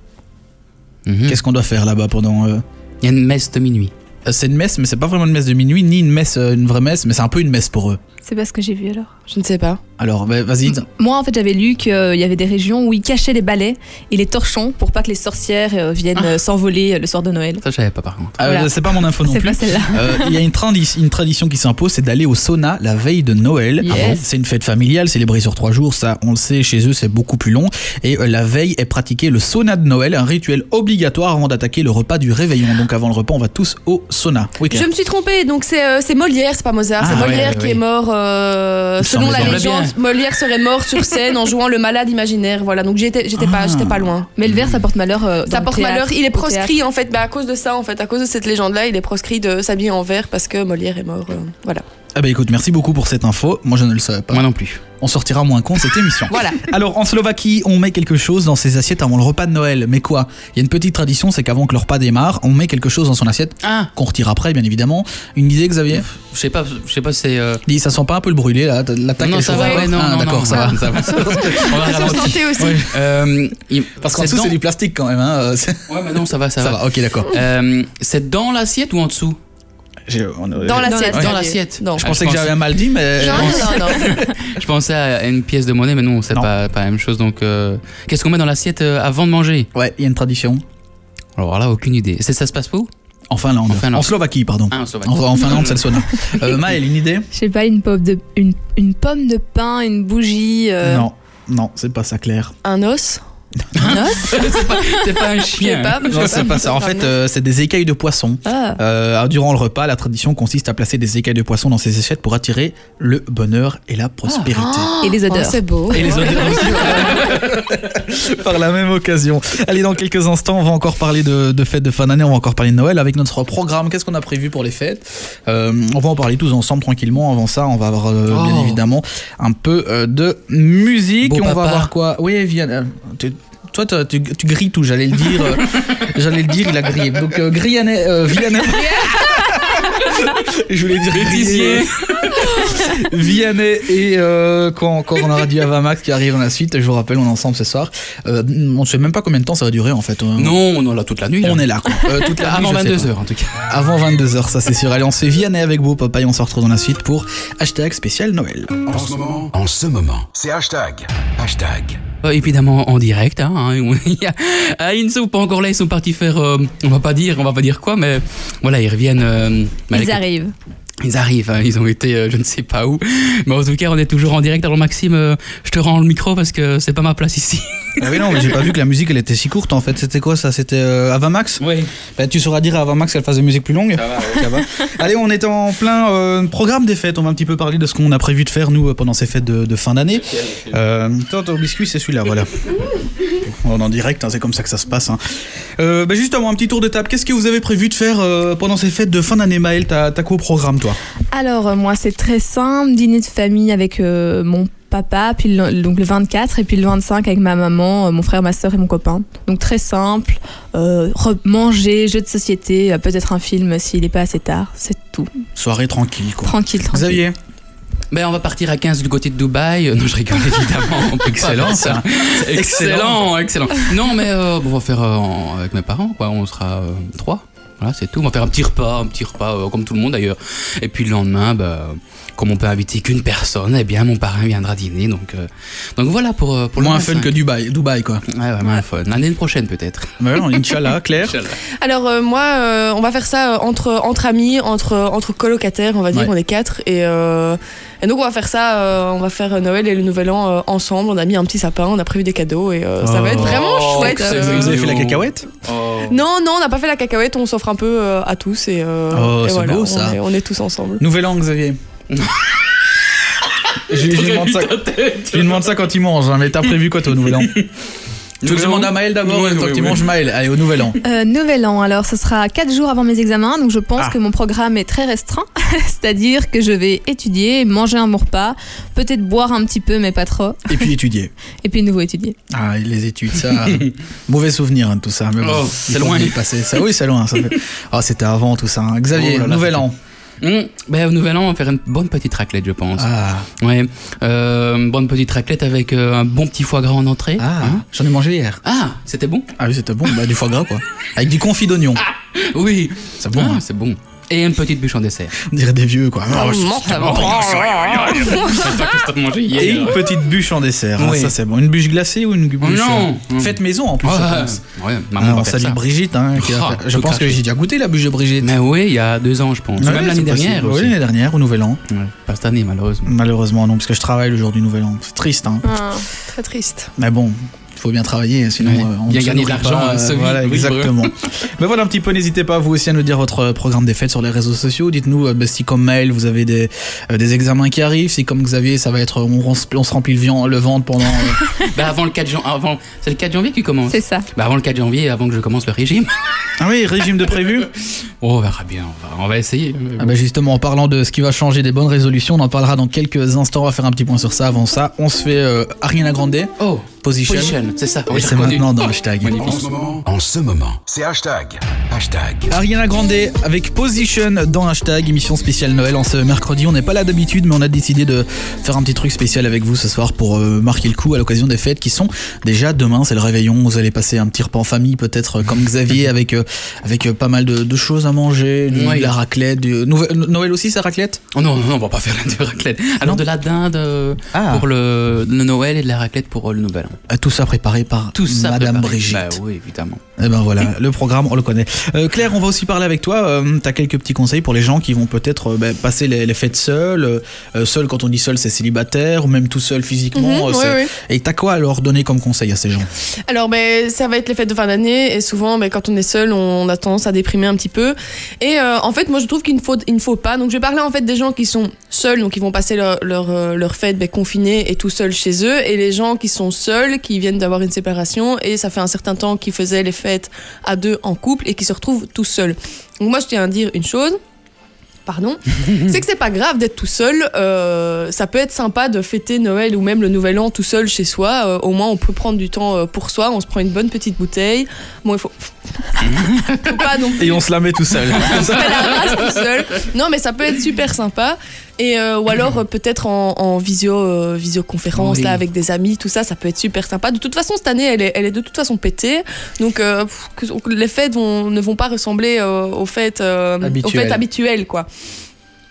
Mhm. Qu'est-ce qu'on doit faire là-bas pendant. euh, Il y a une messe de minuit. euh, C'est une messe, mais c'est pas vraiment une messe de minuit, ni une messe, euh, une vraie messe, mais c'est un peu une messe pour eux. C'est pas ce que j'ai vu alors. Je ne sais pas. Alors, bah, vas-y. Moi, en fait, j'avais lu qu'il y avait des régions où ils cachaient les balais et les torchons pour pas que les sorcières euh, viennent euh, s'envoler euh, le soir de Noël. Ça, je savais pas par contre. Euh, Voilà. C'est pas mon info non C'est plus. pas celle-là. Euh, Il y a une, tradi- une tradition qui s'impose, c'est d'aller au sauna la veille de Noël. Yes. Ah bon? C'est une fête familiale, célébrée sur trois jours. Ça, on le sait, chez eux, c'est beaucoup plus long. Et euh, la veille est pratiqué le sauna de Noël, un rituel obligatoire avant d'attaquer le repas du réveillon. Donc avant le repas, on va tous au sauna. Oui. Je me suis trompée, donc c'est euh, c'est Molière, c'est pas Mozart, Ah, c'est ouais, Molière ouais, qui ouais. est mort. Euh, selon la légende, Molière serait mort sur scène en jouant le malade imaginaire. Voilà, donc j'étais j'étais Ah. pas, j'étais pas loin. Mais le vert, ça porte malheur. euh, dans Ça le porte théâtre, malheur. Il est proscrit en fait, bah, à cause de ça, en fait, à cause de cette légende-là, il est proscrit de s'habiller en vert parce que Molière est mort. euh, voilà. Ah bah écoute, merci beaucoup pour cette info. Moi, je ne le savais pas. Moi non plus. On sortira moins con de cette émission. Voilà. Alors en Slovaquie, on met quelque chose dans ses assiettes avant le repas de Noël. Mais quoi? Il y a une petite tradition, c'est qu'avant que le repas démarre, on met quelque chose dans son assiette Ah, qu'on retire après, bien évidemment. Une idée, Xavier? Je sais pas, je sais pas, si c'est. euh, Dis, ça sent pas un peu le brûlé là L'attaque Non, elle ça va, ouais, non, Ah, non, d'accord, ça va. ça va. On va aussi. Ouais. Euh, il- Parce qu'en c'est dessous, c'est du plastique quand même. Hein. euh, Ouais, mais non, ça va, ça, Ça va. va, ok, d'accord. Euh, c'est dans l'assiette ou en dessous? On a- Dans l'assiette. Dans l'assiette. Non. Je pensais que j'avais mal dit, mais. Non, non, non. Je pensais à une pièce de monnaie, mais non, c'est pas, pas la même chose. Donc, euh, qu'est-ce qu'on met dans l'assiette euh, avant de manger? Ouais, il y a une tradition. Alors là, aucune idée. C'est ça se passe où? En Finlande. En Finlande. Slovaquie, pardon. Ah, en Slovaquie. En, en Finlande, c'est le sauna. Euh, Maëlle, une idée? Je sais pas, une pomme de, une, une pomme de pain, une bougie. euh, Non, non, c'est pas ça, Claire. Un os? C'est pas, un chien. pas. je Non, c'est pas ça. En fait, euh, c'est des écailles de poisson. Ah. Euh, durant le repas, la tradition consiste à placer des écailles de poisson dans ses assiettes pour attirer le bonheur et la prospérité. Et les odeurs. Oh, c'est beau. Et les odeurs aussi. Par la même occasion. Allez, dans quelques instants, on va encore parler de, de fêtes de fin d'année, on va encore parler de Noël avec notre programme. Qu'est-ce qu'on a prévu pour les fêtes Euh, On va en parler tous ensemble tranquillement. Avant ça, on va avoir euh, Oh. bien évidemment un peu euh, de musique. Beau on va papa. voir quoi? Oui, Vianney. Toi, toi, tu, tu grilles tout, j'allais le dire. euh, j'allais le dire, il a grillé. Donc, euh, Grianet, euh, Vianney. Je voulais dire griller. Vianney et euh, quoi encore On aura du Avamax qui arrive dans la suite. Je vous rappelle, on est ensemble ce soir. Euh, on ne sait même pas combien de temps ça va durer en fait. Euh, Non, on est là toute la nuit. On là. est là quoi. Euh, toute la nuit, Avant je sais 22 pas. heures en tout cas. Avant 22h, ça c'est sûr. Allez, on se fait Vianney avec vous, papa, et on se retrouve dans la suite pour hashtag spécial Noël. En ce moment, en ce moment, c'est hashtag. Hashtag. Euh, évidemment en direct. Hein, hein. Ah, ils ne sont pas encore là, ils sont partis faire. euh, on va pas dire, on va pas dire quoi, mais voilà, ils reviennent. euh, Ils arrivent. Ils arrivent, hein, ils ont été euh, je ne sais pas où. Mais en tout cas, on est toujours en direct. Alors Maxime, euh, je te rends le micro parce que c'est pas ma place ici. Ah oui, non, mais j'ai pas vu que la musique elle était si courte en fait. C'était quoi ça? C'était euh, Avamax Oui. Bah, tu sauras dire à Avamax qu'elle fasse des musiques plus longues Ça va. Allez, on est en plein euh, programme des fêtes. On va un petit peu parler de ce qu'on a prévu de faire nous pendant ces fêtes de, de fin d'année. Euh, toi, ton biscuit, c'est celui-là, voilà. On est en direct, hein, c'est comme ça que ça se passe. hein. Bah, justement, un petit tour de table. Qu'est-ce que vous avez prévu de faire pendant ces fêtes de fin d'année, Maël t'as quoi au programme, toi Alors, euh, moi, c'est très simple. Dîner de famille avec euh, mon papa, puis le, donc le 24, et puis le 25 avec ma maman, euh, mon frère, ma soeur et mon copain. Donc, très simple. Euh, manger, jeu de société, euh, peut-être un film s'il n'est pas assez tard. C'est tout. Soirée tranquille, quoi. Tranquille, tranquille. Xavier Ben, on va partir à 15 du côté de Dubaï. Non, je rigole évidemment. on peut pas Excellent, ça. Excellent, excellent. Non, mais euh, on va faire euh, avec mes parents, quoi. On sera euh, trois. Voilà, c'est tout. On va faire un petit repas, un petit repas euh, comme tout le monde d'ailleurs. Et puis le lendemain, bah, comme on peut inviter qu'une personne, eh bien mon parrain viendra dîner. Donc, euh, donc voilà pour, euh, pour le Moins fun 25. que Dubaï, Dubaï quoi. Ouais, ouais, moins fun. L'année prochaine peut-être. Ouais, non, Inch'Allah, Claire. Alors euh, moi, euh, on va faire ça entre entre amis, entre entre colocataires, on va dire, Ouais. on est quatre et euh, et donc on va faire ça, euh, on va faire Noël et le Nouvel An euh, ensemble. On a mis un petit sapin, on a prévu des cadeaux et euh, ça va être vraiment Oh, chouette. c'est euh. Vous avez fait la cacahuète Non, non, on n'a pas fait la cacahuète, on s'offre un peu euh, à tous et, euh, Oh, et voilà, beau, on ça. est- On est, tous ensemble. Nouvel an, Xavier. Je, je lui demande ça, je lui demande ça quand il mange, hein, mais t'as prévu quoi toi au nouvel an Tu veux que je demande à Maël d'abord Oui, et toi oui, tu oui. manges Maël Allez, au nouvel an. Euh, nouvel an, alors ce sera 4 jours avant mes examens, donc je pense Ah. que mon programme est très restreint, c'est-à-dire que je vais étudier, manger un bon repas, peut-être boire un petit peu mais pas trop, Et puis étudier. et puis nouveau étudier. Ah, les études, ça. mauvais souvenir hein, de tout ça. Mais bon, Oh, c'est loin. passer. Ça, oui, c'est loin. Ça fait- Ah, c'était avant tout ça. hein. Xavier, Oh là là, nouvel an. Hum, ben, au nouvel an, on va faire une bonne petite raclette, je pense. Ah, Ouais, euh, bonne petite raclette avec euh, un bon petit foie gras en entrée. ah Hein? J'en ai mangé hier. Ah, c'était bon? Ah oui, c'était bon. Bah, du foie gras, quoi. Avec du confit d'oignon. Oui, C'est bon. Ah, hein. c'est bon. Et une petite bûche en dessert. On dirait des vieux, quoi. Je- Et une petite bûche en dessert. Ah, Oui. ça, c'est bon. Une bûche glacée ou une bûche non. euh, faite maison en plus, je Ouais, pense. ouais, Ah, maman on salue ça. Brigitte. Hein, qui a Ah, fait- Je pense que j'ai déjà goûté la bûche de Brigitte. Mais oui, il y a deux ans, je pense. Ouais, Même l'année dernière Oui, aussi. l'année dernière, au Nouvel An. Ouais, pas cette année, malheureusement. Malheureusement, non, parce que je travaille le jour du Nouvel An. C'est triste, hein. Ah, très triste. Mais bon, faut bien travailler, sinon euh, on Bien gagner de l'argent, euh, vivre, Voilà, exactement. Mais voilà un petit peu, n'hésitez pas vous aussi à nous dire votre programme des fêtes sur les réseaux sociaux. Dites-nous euh, bah, si comme mail vous avez des, euh, des examens qui arrivent, si comme Xavier ça va être on, on se- on se remplit le, viand- le ventre pendant. euh, Bah, avant le 4 janvier, avant, c'est le 4 janvier qui commence. C'est ça. Bah, avant le 4 janvier, avant que je commence le régime. Ah oui, régime de prévu. Oh, on verra bien, on va, on va essayer. Ah bah justement, en parlant de ce qui va changer des bonnes résolutions, on en parlera dans quelques instants. On va faire un petit point sur ça. Avant ça, on se fait euh, Ariana Grande, Oh, Position. position, c'est ça. Et Oui, c'est maintenant dans hashtag. En ce moment, en ce moment, c'est hashtag. Hashtag. Ariana Grande avec Position dans hashtag émission spéciale Noël en ce mercredi. On n'est pas là d'habitude, mais on a décidé de faire un petit truc spécial avec vous ce soir pour euh, marquer le coup à l'occasion des fêtes qui sont déjà demain. C'est le réveillon. Vous allez passer un petit repas en famille, peut-être euh, comme Xavier, avec euh, avec euh, pas mal de, de choses à manger, de la raclette. du- Nouvel- Noël aussi, c'est raclette? Oh non, non, on va pas faire la de raclette. Alors, Non. de la dinde Ah. pour le, le Noël et de la raclette pour le Nouvel An. Tout ça préparé par Tout ça Madame préparé. Brigitte. Bah oui, évidemment. Eh ben voilà, le programme, on le connaît. Euh, Claire, on va aussi parler avec toi. Euh, T'as quelques petits conseils pour les gens qui vont peut-être euh, ben, passer les, les fêtes seuls. Euh, seul, quand on dit seul, c'est célibataire, ou même tout seul physiquement. Mhm, ouais, c'est- ouais. Et t'as quoi à leur donner comme conseil à ces gens? Alors, ben, ça va être les fêtes de fin d'année et souvent, ben, quand on est seul, on a tendance à déprimer un petit peu. Et en fait, moi, je trouve qu'il ne faut, il ne faut pas. Donc, je vais parler en fait des gens qui sont seuls, donc ils vont passer leur, leur, leur fête ben, confinés et tout seuls chez eux, et les gens qui sont seuls, qui viennent d'avoir une séparation et ça fait un certain temps qu'ils faisaient les fêtes à deux en couple et qui se retrouvent tout seuls. Donc, moi, je tiens à dire une chose. Pardon, c'est que c'est pas grave d'être tout seul. euh, ça peut être sympa de fêter Noël ou même le Nouvel An tout seul chez soi. euh, au moins, on peut prendre du temps euh, pour soi. On se prend une bonne petite bouteille. Bon, il faut, faut pas non plus Et on se la met tout seul. se faire la race tout seul. Non, mais ça peut être super sympa. Et euh, ou alors euh, peut-être en, en visio, euh, visioconférence Oui. là avec des amis, tout ça, ça peut être super sympa. De toute façon, cette année, elle est, elle est de toute façon pétée. Donc euh, que- les fêtes vont- ne vont pas ressembler euh, aux fêtes euh, aux fêtes habituelles, quoi.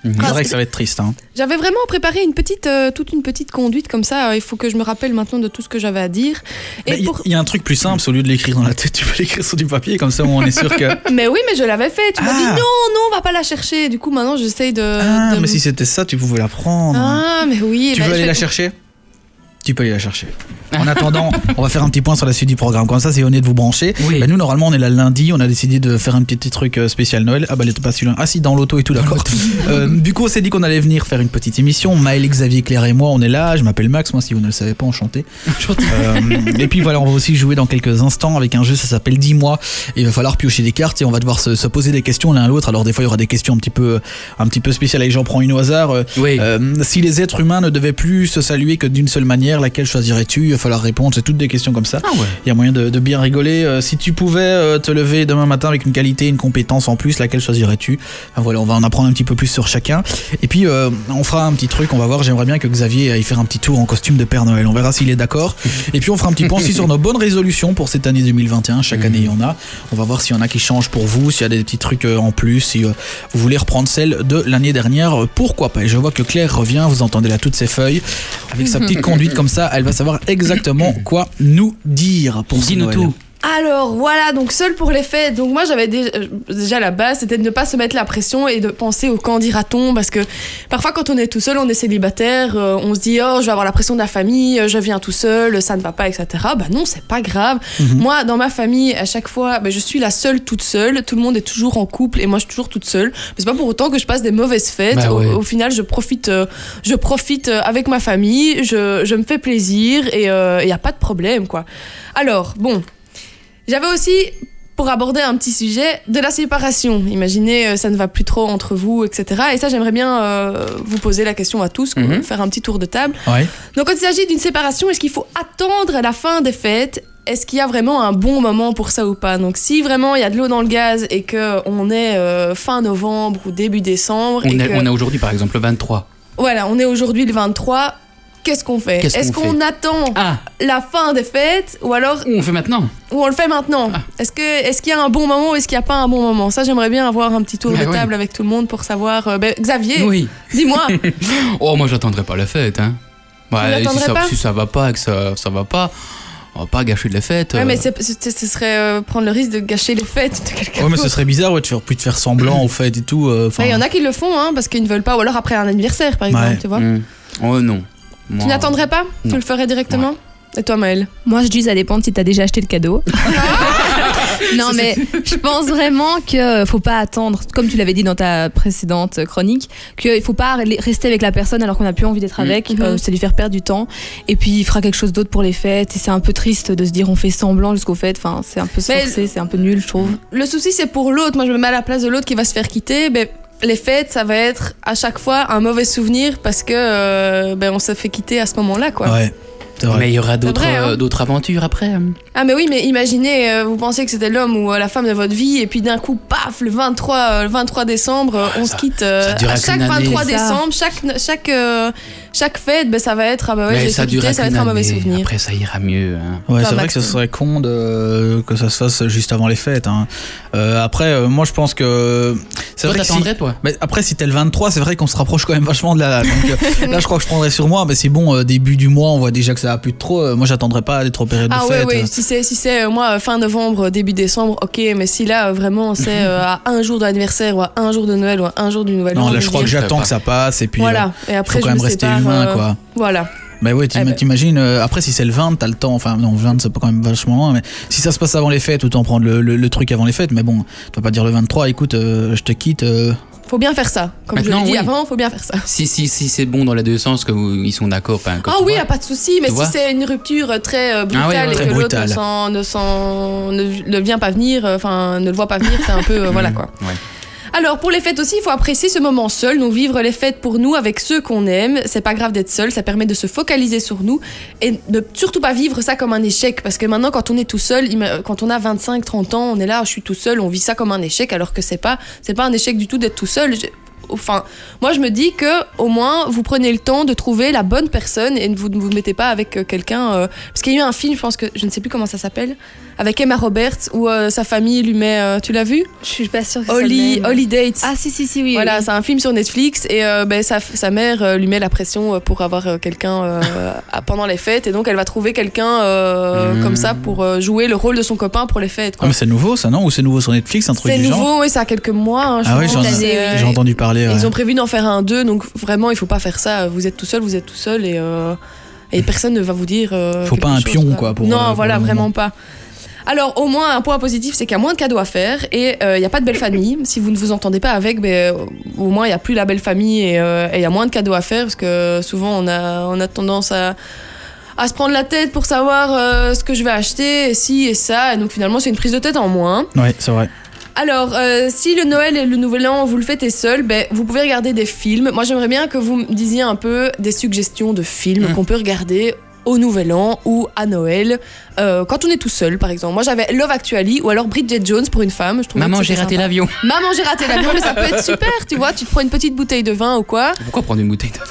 C'est vrai que ça va être triste. Hein. J'avais vraiment préparé une petite, euh, toute une petite conduite comme ça. euh, Il faut que je me rappelle maintenant de tout ce que j'avais à dire. Il pour... y, y a un truc plus simple, au lieu de l'écrire dans la tête, tu peux l'écrire sur du papier, comme ça on est sûr que. Mais oui, mais je l'avais fait. Tu m'as Ah. dit non, non, on va pas la chercher. Du coup, maintenant, j'essaye de. Ah, de- mais si c'était ça, tu pouvais la prendre. Ah, mais oui. tu bah, veux aller vais- la chercher? Tu peux aller la chercher. En attendant, on va faire un petit point sur la suite du programme. Comme ça, c'est honnête de vous brancher. Oui. Bah, nous, normalement, on est là le lundi. On a décidé de faire un petit, truc euh, spécial Noël. Ah, bah, elle était pas si loin. Ah, si, dans l'auto et tout, d'accord. Euh, du coup, on s'est dit qu'on allait venir faire une petite émission. Maël, Xavier, Claire et moi, on est là. Je m'appelle Max. Moi, si vous ne le savez pas, enchanté. Euh, et puis voilà, on va aussi jouer dans quelques instants avec un jeu, ça s'appelle 10 mois. Et il va falloir piocher des cartes et on va devoir se, se poser des questions l'un à l'autre. Alors des fois, il y aura des questions un petit peu, un petit peu spéciales. Et j'en prends une au hasard. Euh, Oui. euh, si les êtres humains ne devaient plus se saluer que d'une seule manière, laquelle choisirais-tu? Falloir répondre. C'est toutes des questions comme ça. Ah ouais. Il y a moyen de, de bien rigoler. Euh, si tu pouvais euh, te lever demain matin avec une qualité, une compétence en plus, laquelle choisirais-tu? Enfin, Voilà, on va en apprendre un petit peu plus sur chacun. Et puis, euh, on fera un petit truc. On va voir. J'aimerais bien que Xavier aille faire un petit tour en costume de Père Noël. On verra s'il est d'accord. Et puis, on fera un petit point aussi sur nos bonnes résolutions pour cette année 2021. Chaque année, il y en a. On va voir s'il y en a qui changent pour vous, s'il y a des petits trucs en plus, si vous voulez reprendre celle de l'année dernière. Pourquoi pas? Et je vois que Claire revient. Vous entendez là toutes ses feuilles. Avec sa petite conduite comme ça, elle va savoir exactement quoi nous dire pour ce Dis-nous tout. Alors voilà, donc seul pour les fêtes. Donc moi j'avais déjà, euh, déjà la base, c'était de ne pas se mettre la pression et de penser au quand dira-t-on parce que parfois quand on est tout seul, on est célibataire, euh, on se dit oh je vais avoir la pression de la famille, euh, je viens tout seul, ça ne va pas, etc. Bah non, c'est pas grave. Moi dans ma famille, à chaque fois, bah, je suis la seule toute seule. Tout le monde est toujours en couple et moi je suis toujours toute seule. Mais c'est pas pour autant que je passe des mauvaises fêtes. Bah au, ouais. au final, je profite, euh, je profite euh, avec ma famille, je, je me fais plaisir et il n'y a pas de problème quoi. Alors bon. J'avais aussi, pour aborder un petit sujet, de la séparation. Imaginez, euh, ça ne va plus trop entre vous, etc. Et ça, j'aimerais bien euh, vous poser la question à tous, Mhm. faire un petit tour de table. Ouais. Donc, quand il s'agit d'une séparation, est-ce qu'il faut attendre la fin des fêtes? Est-ce qu'il y a vraiment un bon moment pour ça ou pas? Donc si vraiment il y a de l'eau dans le gaz et que on est euh, fin novembre ou début décembre On et est, que on est aujourd'hui par exemple le 23. voilà, on est aujourd'hui le 23, qu'est-ce qu'on fait? Qu'est-ce Est-ce qu'on qu'on fait? attend Ah, la fin des fêtes ou alors on fait maintenant? ou on le fait maintenant Ah. Est-ce que est-ce qu'il y a un bon moment ou est-ce qu'il n'y a pas un bon moment? Ça, j'aimerais bien avoir un petit tour Mais de oui. table avec tout le monde pour savoir. euh, ben, Xavier, Oui. dis-moi. Oh, moi j'attendrai pas la fête. Hein. Ouais, si, l'attendrais ça, pas? si ça va pas et que ça, ça va pas, on va pas gâcher de la fête. Ouais, euh. mais c'est- c'est- ce serait euh, prendre le risque de gâcher les fêtes de quelqu'un. Ouais, mais ce d'autre. serait bizarre ouais, de faire, puis de faire semblant au fait et tout. euh, enfin, Ouais, Il y en a qui le font hein, parce qu'ils ne veulent pas, ou alors après un anniversaire par exemple, Ouais. tu vois. Hmm. Oh non. Tu n'attendrais pas Tu le ferais directement Et toi, Maëlle Moi, je dis, ça dépend si t'as déjà acheté le cadeau. non, mais je pense vraiment que faut pas attendre, comme tu l'avais dit dans ta précédente chronique, qu'il faut pas re- rester avec la personne alors qu'on n'a plus envie d'être avec. Mhm. euh, c'est lui faire perdre du temps. Et puis, il fera quelque chose d'autre pour les fêtes. Et c'est un peu triste de se dire on fait semblant jusqu'aux fêtes. Enfin, c'est un peu forcé, c'est un peu nul, je trouve. Le souci, c'est pour l'autre. Moi, je me mets à la place de l'autre qui va se faire quitter. Ben, les fêtes, ça va être à chaque fois un mauvais souvenir parce que euh, ben, on se fait quitter à ce moment-là, quoi. Mais il y aura d'autres hein. euh, d'autres aventures après. hein. Ah mais oui, mais imaginez, euh, vous pensez que c'était l'homme ou euh, la femme de votre vie, et puis d'un coup, paf, le 23, euh, le 23 décembre, on ça- se quitte. euh, ça à chaque qu'une année. 23 C'est ça. décembre, chaque, chaque, euh, chaque fête, ben, ça va être, ah bah ouais, ça quitté, durera ça va être un mauvais année. souvenir. Après, ça ira mieux. hein. Ouais, c'est vrai que ce serait con de, que ça se fasse juste avant les fêtes. hein. Euh, après, euh, moi je pense que. C'est vrai que si- toi Mais après, si t'es le 23, c'est vrai qu'on se rapproche quand même vachement de la. Donc, là, je crois que je prendrais sur moi. Mais c'est bon, euh, début du mois, on voit déjà que ça de trop. Euh, moi, j'attendrai pas d'être Ah de ouais, fête. ouais, euh. si c'est, si c'est euh, moi, euh, fin novembre, début décembre, ok, mais si là, vraiment, c'est euh, à un jour d'anniversaire, ou à un jour de Noël, ou à un jour du Nouvel An. Non, là, je crois que j'attends que ça passe. Et puis, Voilà, et après, faut je quand même me rester sépare, humain, quoi. Voilà. Bah ouais, Eh ben. t'imagines, après si c'est le 20, t'as le temps, enfin non, le 20 c'est pas quand même vachement loin, mais si ça se passe avant les fêtes, autant prendre le, le- le truc avant les fêtes, mais bon, tu vas pas dire le 23, écoute, euh, je te quitte. euh, Faut bien faire ça. Comme je l'ai dit oui. avant, faut bien faire ça. Si, si, si c'est bon dans les deux sens, que vous- ils sont d'accord. que Ah oui, y vois. a pas de souci, mais si c'est une rupture très euh, brutale Ah ouais, ouais, et très que l'autre brutale. ne, vient pas venir, euh, enfin ne le voit pas venir, c'est un peu euh, voilà quoi. Ouais. Alors pour les fêtes aussi, il faut apprécier ce moment seul, donc vivre les fêtes pour nous avec ceux qu'on aime. C'est pas grave d'être seul, ça permet de se focaliser sur nous et de surtout pas vivre ça comme un échec parce que maintenant quand on est tout seul, quand on a 25, 30 ans, on est là, je suis tout seul, on vit ça comme un échec alors que c'est pas c'est pas un échec du tout d'être tout seul. Enfin, moi je me dis que au moins vous prenez le temps de trouver la bonne personne et ne vous ne vous mettez pas avec euh, quelqu'un euh, parce qu'il y a eu un film, je pense que je ne sais plus comment ça s'appelle, avec Emma Roberts où euh, sa famille lui met, euh, tu l'as vu, Je suis pas sûre que Holly, Holly Dates. Ah, si, si, si, oui. Voilà, oui. c'est un film sur Netflix et euh, ben, sa, sa mère euh, lui met la pression euh, pour avoir euh, quelqu'un euh, à- pendant les fêtes et donc elle va trouver quelqu'un euh, Mm. comme ça pour euh, jouer le rôle de son copain pour les fêtes. Ah, quoi. mais c'est nouveau ça, non? Ou c'est nouveau sur Netflix, un truc C'est du genre? nouveau, oui, ça a quelques mois. hein, je Ah oui, pense. j'en C'est, ai, j'ai entendu ouais. Ils ont prévu d'en faire un 2, donc vraiment, il faut pas faire ça. Vous êtes tout seul, vous êtes tout seul et, euh, et personne ne va vous dire. euh, Faut pas un chose, pion, quoi, pour, non, euh, pour voilà, vraiment pas. Alors, au moins, un point positif, c'est qu'il y a moins de cadeaux à faire et euh, il n'y a pas de belle famille. Si vous ne vous entendez pas avec, ben, euh, au moins, il n'y a plus la belle famille et euh, il y a moins de cadeaux à faire parce que souvent, on a, on a tendance à à se prendre la tête pour savoir euh, ce que je vais acheter, et ci et ça, et donc finalement c'est une prise de tête en moins. Ouais, c'est vrai. Alors, euh, si le Noël et le Nouvel An, vous le fêtez seul, ben, vous pouvez regarder des films. Moi, j'aimerais bien que vous me disiez un peu des suggestions de films Mm. qu'on peut regarder au Nouvel An ou à Noël, euh, quand on est tout seul, par exemple. Moi, j'avais Love Actually ou alors Bridget Jones pour une femme. Je Maman, j'ai raté l'avion. Maman, j'ai raté l'avion, mais ça peut être super, tu vois. Tu te prends une petite bouteille de vin ou quoi. Pourquoi prendre une bouteille de vin?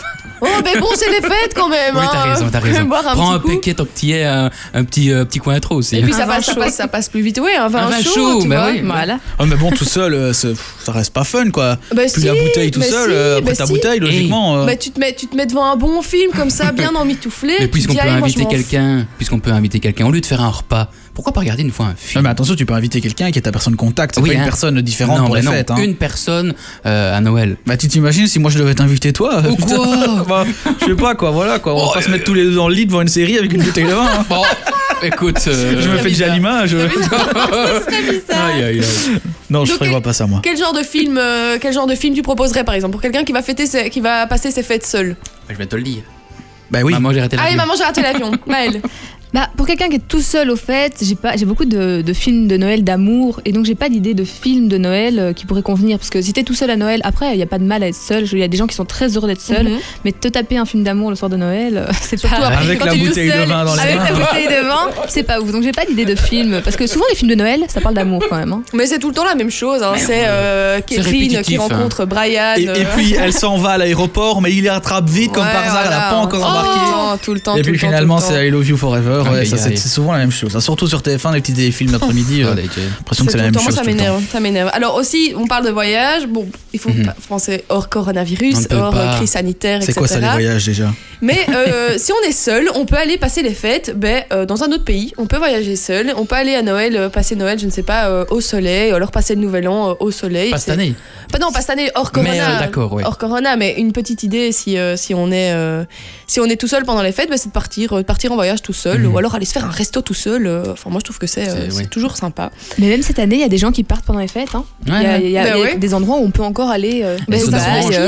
Oh, mais bon, c'est les fêtes quand même. Oui, hein. t'as raison, t'as raison. Boire un Prends un paquet tant que t'y es, un, petit, euh, petit coin trop aussi. Et puis hein. ça passe, ça, passe, ça passe plus vite. Oui, un vin, Un vin chaud, chaud, tu bah vois. oui. Voilà. Oh, mais bon, tout seul, euh, ça reste pas fun quoi. Bah, Plus si, la bouteille tout bah seul, si, euh, après bah ta si. bouteille, logiquement. euh, Bah, tu, te mets, tu te mets devant un bon film comme ça, bien emmitouflé. Mais puisqu'on peut inviter quelqu'un, puisqu'on peut inviter quelqu'un, au lieu de faire un repas, pourquoi pas regarder une fois un Non, film mais attention, tu peux inviter quelqu'un qui est ta personne contact. C'est Oui, pas une hein. personne différente Non, pour mais les non, fêtes. hein. Une personne euh, à Noël. Bah tu t'imagines si moi je devais t'inviter toi? Ou putain. quoi? Bah, Je sais pas quoi, voilà quoi. On va Oh, pas se mettre tous les deux dans le lit devant une série avec une bouteille de vin. hein. Bon, écoute. euh, Je me fais déjà l'image. Non, je Donc, prévois pas ça moi. Quel genre de film, euh, quel genre de film tu proposerais par exemple pour quelqu'un qui va fêter, ses- qui va passer ses fêtes seul? Je vais te le dire. Bah oui. Maman, j'ai raté la Allez, vie. maman, j'ai raté l'avion. Maëlle. Bah, pour quelqu'un qui est tout seul au fait, j'ai pas, j'ai beaucoup de, de films de Noël d'amour et donc j'ai pas d'idée de film de Noël euh, qui pourrait convenir parce que si t'es tout seul à Noël, après il y a pas de mal à être seul. Il y a des gens qui sont très heureux d'être seuls, Mhm. mais te taper un film d'amour le soir de Noël, euh, c'est Surtout pas. après, Avec quand la tu es bouteille de seul, vin dans les Avec mains. ta bouteille de vin, c'est pas ouf. Donc j'ai pas d'idée de film parce que souvent les films de Noël, ça parle d'amour quand même. hein. Mais c'est tout le temps la même chose. hein. C'est euh, qui hein. rencontre Brian. Et, et euh, puis elle s'en va à l'aéroport, mais il les rattrape vite comme ouais, par hasard, elle a voilà. pas encore tout le temps. et tout puis le temps, finalement tout le temps. c'est I Love You Forever, ouais, Aïe, ça aïe, c'est c'est souvent la même chose. Surtout sur TF1, les petits films d'après-midi, euh, Ah, l'impression que c'est la même chose. ça tout le temps. m'énerve, ça m'énerve. Alors aussi, on parle de voyage. Bon, il faut Mhm. penser hors coronavirus, hors euh, crise sanitaire, C'est etc. quoi ça les voyages déjà Mais euh, si on est seul, on peut aller passer les fêtes ben, dans un autre pays. On peut voyager seul. On peut aller à Noël, passer Noël, je ne sais pas, au soleil, ou alors passer le Nouvel An au soleil. Pas cette C'est- année. Pas, non, pas cette année, hors corona. d'accord. Hors corona, mais une petite idée si, si, on, est, si on est tout seul pendant les fêtes, ben, c'est de partir, euh, partir en voyage tout seul, Mhm. ou alors aller se faire un resto tout seul. euh, Enfin, moi, je trouve que c'est euh, toujours sympa. Mais même cette année, il y a des gens qui partent pendant les fêtes. hein. Il y a, Ouais, il y a- Bah il y a ouais. des endroits où on peut encore aller. euh, au ça,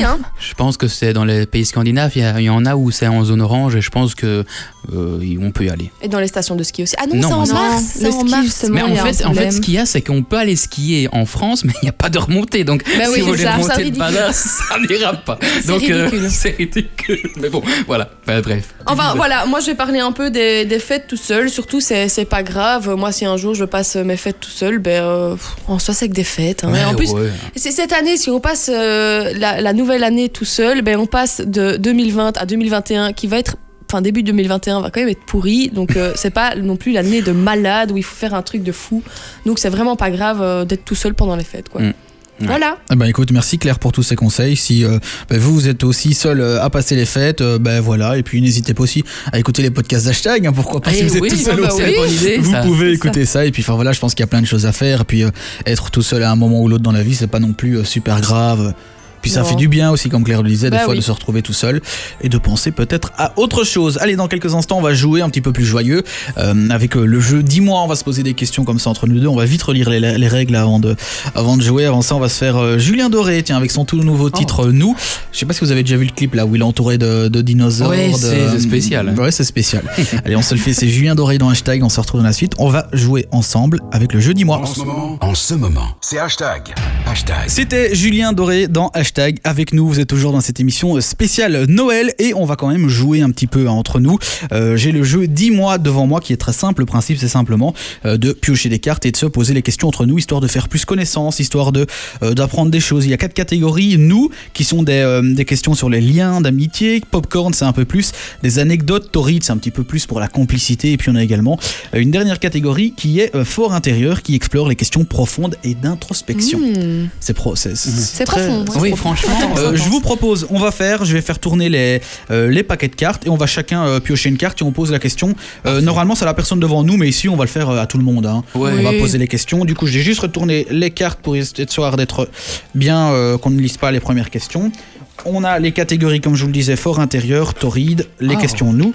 hein. Je pense que c'est dans les pays scandinaves, il y, y en a où c'est en zone orange et je pense que euh, on peut y aller. Et dans les stations de ski aussi. Ah non, Non, c'est en mars. Non, le ski, mars. justement. Mais en fait, en fait, ce qu'il y a, c'est qu'on peut aller skier en France, mais il n'y a pas de remontée. Donc, Bah oui, si vous voulez remonter de. Bada, ça n'ira pas. C'est Donc, euh, ridicule. c'est ridicule. Mais bon, voilà. Enfin, bref. Enfin voilà, moi je vais parler un peu des, des fêtes tout seul. Surtout, c'est c'est pas grave. Moi, si un jour je passe mes fêtes tout seul, ben euh, en soi c'est que des fêtes. hein. Ouais, en plus, ouais. c'est cette année, si on passe euh, la, la nouvelle année tout seul, ben on passe de 2020 à 2021, qui va être Enfin, début 2021 va quand même être pourri, donc euh, c'est pas non plus l'année de malade où il faut faire un truc de fou. Donc c'est vraiment pas grave euh, d'être tout seul pendant les fêtes, quoi. Mm. Ouais. Voilà. Eh ben écoute, merci Claire pour tous ces conseils. Si euh, ben, vous, vous êtes aussi seul euh, à passer les fêtes, euh, ben voilà. Et puis n'hésitez pas aussi à écouter les podcasts d'hashtag. hein, pourquoi pas Eh si vous êtes oui, tout seul bah bonne idée, Vous ça. pouvez écouter ça. Et puis enfin voilà, je pense qu'il y a plein de choses à faire. Et puis euh, être tout seul à un moment ou l'autre dans la vie, c'est pas non plus euh, super grave. Puis ça fait du bien aussi, comme Claire le disait, des Bah fois oui. de se retrouver tout seul et de penser peut-être à autre chose. Allez, dans quelques instants, on va jouer un petit peu plus joyeux euh, avec euh, le jeu. Dis-moi, on va se poser des questions comme ça entre nous deux. On va vite relire les, les règles avant de, avant de jouer. Avant ça, on va se faire euh, Julien Doré, tiens, avec son tout nouveau titre euh, Nous. Je sais pas si vous avez déjà vu le clip là où il est entouré de, de dinosaures. Ouais, de- c'est- c'est spécial. Ouais, c'est spécial. Allez, on se le fait. C'est Julien Doré dans hashtag. On se retrouve dans la suite. On va jouer ensemble avec le jeu. Dis-moi. En ce moment, en ce moment, c'est hashtag. Hashtag. C'était Julien Doré dans Hashtag avec nous. Vous êtes toujours dans cette émission spéciale Noël et on va quand même jouer un petit peu hein, entre nous. Euh, J'ai le jeu 10 mois devant moi qui est très simple. Le principe c'est simplement euh, de piocher des cartes et de se poser les questions entre nous histoire de faire plus connaissance, histoire de euh, d'apprendre des choses. Il y a quatre catégories. Nous qui sont des, euh, des questions sur les liens d'amitié. Popcorn c'est un peu plus des anecdotes. Torrid c'est un petit peu plus pour la complicité. Et puis on a également une dernière catégorie qui est euh, fort intérieur qui explore les questions profondes et d'introspection. Mmh. C'est pro, très- profond. Oui, c'est profond. Franchement, Euh, je vous propose, on va faire, je vais faire tourner les, euh, les paquets de cartes et on va chacun euh, piocher une carte et on pose la question. Normalement, c'est la personne devant nous, mais ici, on va le faire à tout le monde. hein. Ouais. On va poser les questions. Du coup, j'ai juste retourné les cartes pour être sûr d'être bien, qu'on ne lise pas les premières questions. On a les catégories, comme je vous le disais, fort intérieur, torride, les Ah. questions nous.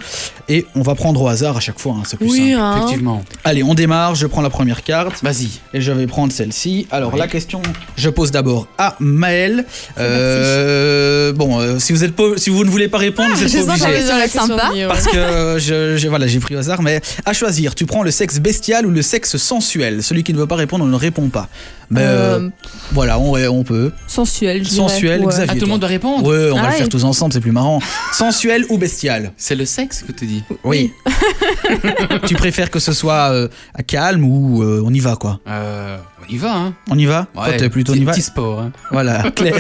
Et on va prendre au hasard à chaque fois, hein, c'est plus Oui, simple. hein. Effectivement. Allez, on démarre, je prends la première carte. Vas-y. Et je vais prendre celle-ci. Alors Oui. la question, je pose d'abord à Maëlle. Euh, bon, euh, si vous êtes pas, si vous ne voulez pas répondre, vous je êtes pas sens obligé. que ça va être sympa. Parce que je, je- voilà, j'ai pris au hasard, mais à choisir, tu prends le sexe bestial ou le sexe sensuel? Celui qui ne veut pas répondre, on ne répond pas. Mais euh, Euh, voilà, on, on peut. sensuel, je Sensuel, dirais. Ouais. Xavier. Ah, tout le monde doit répondre? Ouais, on va Ah le ouais. faire tous ensemble, c'est plus marrant. Sensuel ou bestial? C'est le sexe que tu dis Oui. tu préfères que ce soit euh, à calme ou euh, on y va quoi? Euh, On y va, hein On y va Toi, t'es plutôt on y va petit sport. Hein. Voilà, Claire.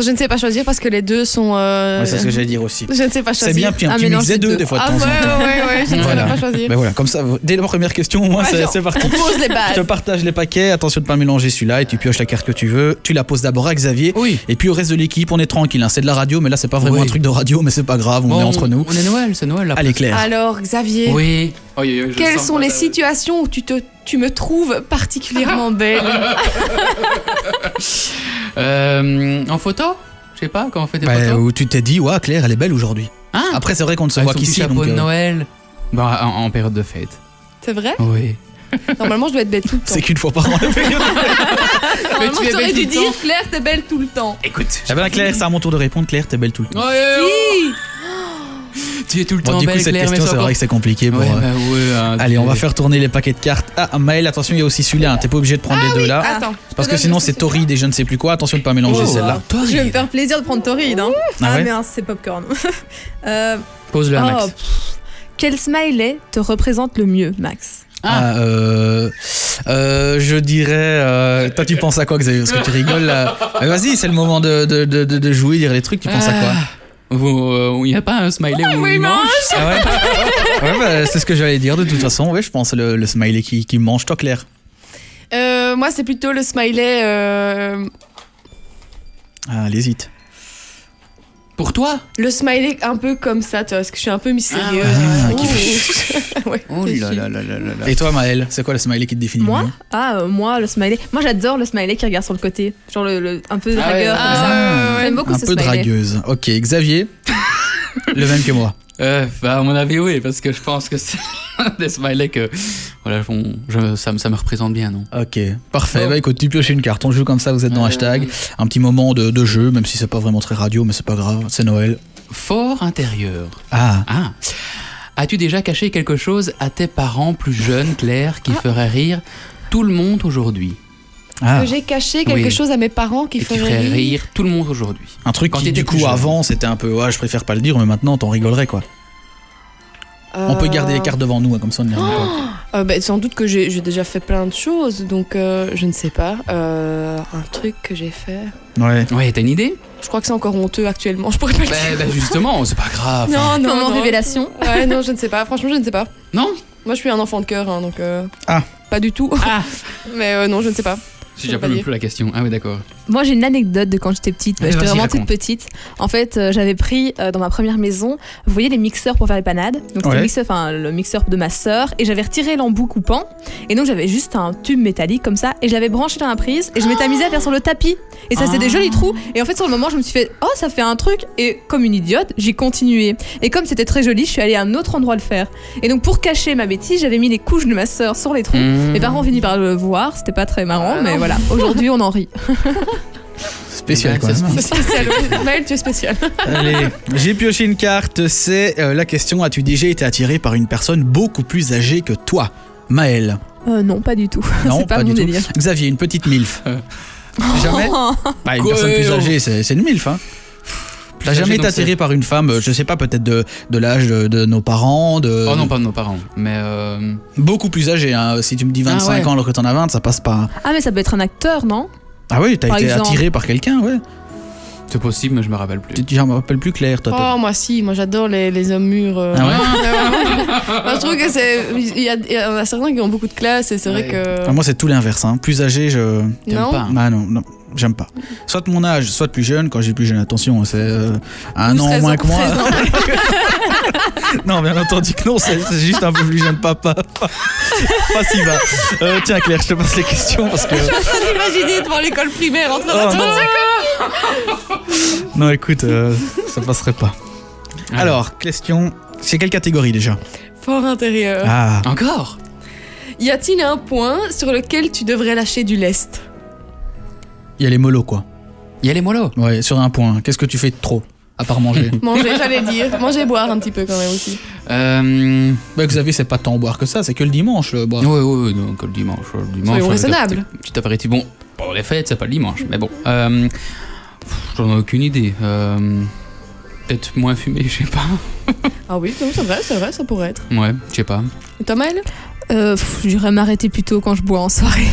Je ne sais pas choisir parce que les deux sont. euh, Ouais, c'est ce que j'allais dire aussi. Je ne sais pas choisir. C'est bien, puis un Ah, petit mix des deux, deux. des fois, de Ah temps ouais, en temps. ouais, ouais, je ne Voilà. sais pas choisir. Ben voilà, comme ça, dès la première question, moi, Ouais, c'est parti. On pose les Je te partage les paquets, attention de pas mélanger celui-là et tu pioches la carte que tu veux. Tu la poses d'abord à Xavier. Oui. Et puis au reste de l'équipe, on est tranquille. hein. C'est de la radio, mais là, c'est pas vraiment Oui. un truc de radio, mais c'est pas grave, on Bon, est entre nous. On est Noël, c'est Noël là. Allez, Claire. Alors, Xavier, Oui. Oh, quelles sont les situations où tu, te, tu me trouves particulièrement belle Euh, en photo? Je sais pas, quand on fait des Bah, photos. où tu t'es dit, ouais, Claire, elle est belle aujourd'hui. Ah, Après, c'est vrai qu'on ne se avec voit son petit qu'ici. chapeau donc, de euh, Noël. Bah, en, en période de fête. C'est vrai? Oui. Normalement, je dois être belle tout le temps. C'est qu'une fois par an. Normalement, tu es belle dû tout le dire Claire, t'es belle tout le temps. Écoute. Eh ben, Claire, c'est à mon tour de répondre. Claire, t'es belle tout le temps. Si Tu es tout le Bon, temps du coup, belle, cette Claire, question, c'est vrai que c'est compliqué. Ouais, euh, bah ouais, hein, Allez, on va faire tourner les paquets de cartes. Ah, Maël, attention, il y a aussi celui-là. hein. T'es pas obligé de prendre les deux là. Attends. Parce que sinon, c'est torride et je ne sais plus quoi. Attention de pas mélanger Oh, celle-là. Je vais me faire plaisir de prendre Torride. Hein. Ah Ah, ouais mais c'est popcorn. euh, Pose-le à oh, Max. pff. Quel smiley te représente le mieux, Max Ah, euh, euh, je dirais. euh, toi, tu penses à quoi, Xavier? Parce que tu rigoles là. Vas-y, c'est le moment de, de, de, de- de jouer, dire les trucs. Tu penses à quoi? Vous, euh, Il n'y a pas un smiley où il mange Ah ouais, Ouais, bah, C'est ce que j'allais dire de toute façon. Ouais, je pense le, le smiley qui, qui mange, toi, Claire. Euh, moi, c'est plutôt le smiley. euh, Ah, elle hésite. Pour toi le smiley un peu comme ça, tu vois, parce que je suis un peu mystérieuse. Ah, Ouais, Oh là là là. Et toi, Maël, c'est quoi le smiley qui te définit Moi Ah, euh, moi, le smiley. Moi, j'adore le smiley qui regarde sur le côté. Genre le, le- un peu Ah ouais, dragueur comme ah ça. ouais, ouais. J'aime beaucoup Un ce peu smiley. dragueuse. Ok, Xavier. le même que moi. Euh, bah, à mon avis, oui, parce que je pense que c'est des smileys que. Voilà, je- ça, me- ça me représente bien, non? Ok, parfait. Oh. Bah écoute, tu pioches une carte. On joue comme ça, vous êtes dans Euh, hashtag. Un petit moment de, de jeu, même si c'est pas vraiment très radio, mais c'est pas grave. C'est Noël. Fort intérieur. Ah, Ah. As-tu déjà caché quelque chose à tes parents plus jeunes, Claire, qui ferait rire tout le monde aujourd'hui? Ah. Que j'ai caché quelque Oui. chose à mes parents qui ferait ferait rire. rire tout le monde aujourd'hui Un truc Quand qui, du coup, jeune. avant, c'était un peu. Ouais, je préfère pas le dire, mais maintenant, t'en rigolerais, quoi. On peut garder les cartes devant nous, hein, comme ça, on ne les remet pas. Euh, bah, sans doute que j'ai j'ai déjà fait plein de choses, donc euh, je ne sais pas. Euh, un truc que j'ai fait. Ouais. Ouais, t'as une idée? Je crois que c'est encore honteux actuellement. Je pourrais pas le bah, dire. bah, justement, c'est pas grave. Non, non, Moment non. révélation. Ouais, non, je ne sais pas. Franchement, je ne sais pas. Non? Moi, je suis un enfant de cœur, hein, donc. euh, Ah. Pas du tout. Ah Mais euh, non, je ne sais pas. Pas dire. plus la question. Ah oui, d'accord. Moi, j'ai une anecdote de quand j'étais petite. Bah, j'étais vraiment raconte. toute petite. En fait, euh, j'avais pris euh, dans ma première maison, vous voyez les mixeurs pour faire les panades? Donc, c'était Ouais. le, mixeur, enfin, le mixeur de ma sœur. Et j'avais retiré l'embout coupant. Et donc, j'avais juste un tube métallique comme ça. Et je l'avais branché dans la prise. Et je m'étais amusée à faire sur le tapis. Et ça, c'était des Ah. jolis trous. Et en fait, sur le moment, je me suis fait, oh, ça fait un truc. Et comme une idiote, j'ai continué. Et comme c'était très joli, je suis allée à un autre endroit le faire. Et donc, pour cacher ma bêtise, j'avais mis les couches de ma sœur sur les trous. Mmh. Mes parents ont fini par le voir. C'était pas très marrant. Ah, mais voilà. Aujourd'hui, on en rit. Spécial, Ouais, quoi. c'est C'est spécial. Maël, tu es spécial. Allez, j'ai pioché une carte. C'est euh, la question as-tu déjà été attiré par une personne beaucoup plus âgée que toi? Maël. Euh, non, pas du tout. Non, c'est pas, pas mon du tout. délire. Xavier, une petite MILF. Jamais? Bah, Une Quoi, personne plus oh. âgée, c'est c'est une MILF. Hein. T'as jamais été attiré par une femme, euh, je sais pas, peut-être de, de l'âge de, de nos parents, de Oh non, pas de nos parents. Mais. euh, beaucoup plus âgé. Hein. Si tu me dis 25 Ah ouais. ans alors que t'en as 20, ça passe pas. Ah, mais ça peut être un acteur, non? Ah oui, t'as été exemple. attiré par quelqu'un, ouais. C'est possible, mais je me rappelle plus. Tu je me rappelle plus clair, toi. Oh, moi, si. Moi, j'adore les, les hommes mûrs. euh. Ah ouais? Moi, je trouve que c'est. Il y, y en a certains qui ont beaucoup de classe et c'est vrai que. Ah, moi, c'est tout l'inverse. Hein. Plus âgé, je. Non? pas, hein. Ah non, non, j'aime pas. Soit mon âge, soit plus jeune. Quand j'ai plus jeune, attention, c'est euh, un an moins que moi. non, bien entendu que non, c'est juste un peu plus jeune papa. Pas, pas si bas. Euh, tiens, Claire, je te passe les questions parce que. Imaginez devant l'école primaire en train Oh, d'attendre. Non. écoute, euh, ça passerait pas. Alors, question. C'est quelle catégorie déjà? Fort intérieur. Ah, Encore? Y a-t-il un point sur lequel tu devrais lâcher du lest? Il y a les mollos, quoi. Il y a les mollos. Ouais, sur un point. Qu'est-ce que tu fais de trop À part manger? Manger, j'allais dire. Manger, boire un petit peu quand même aussi. Euh. Bah, Xavier, c'est pas tant boire que ça, c'est que le dimanche, le boire. Ouais, ouais, ouais, donc le dimanche. Le dimanche Soyons raisonnables. t'as- Petit apéritif. Bon, pour les fêtes, c'est pas le dimanche, mais bon. Euh, J'en ai aucune idée. Euh, Peut-être moins fumé, je sais pas. Ah oui, non, c'est vrai, c'est vrai, ça pourrait être. Ouais, je sais pas. Et toi, Maël Euh, J'irais m'arrêter plus tôt quand je bois en soirée.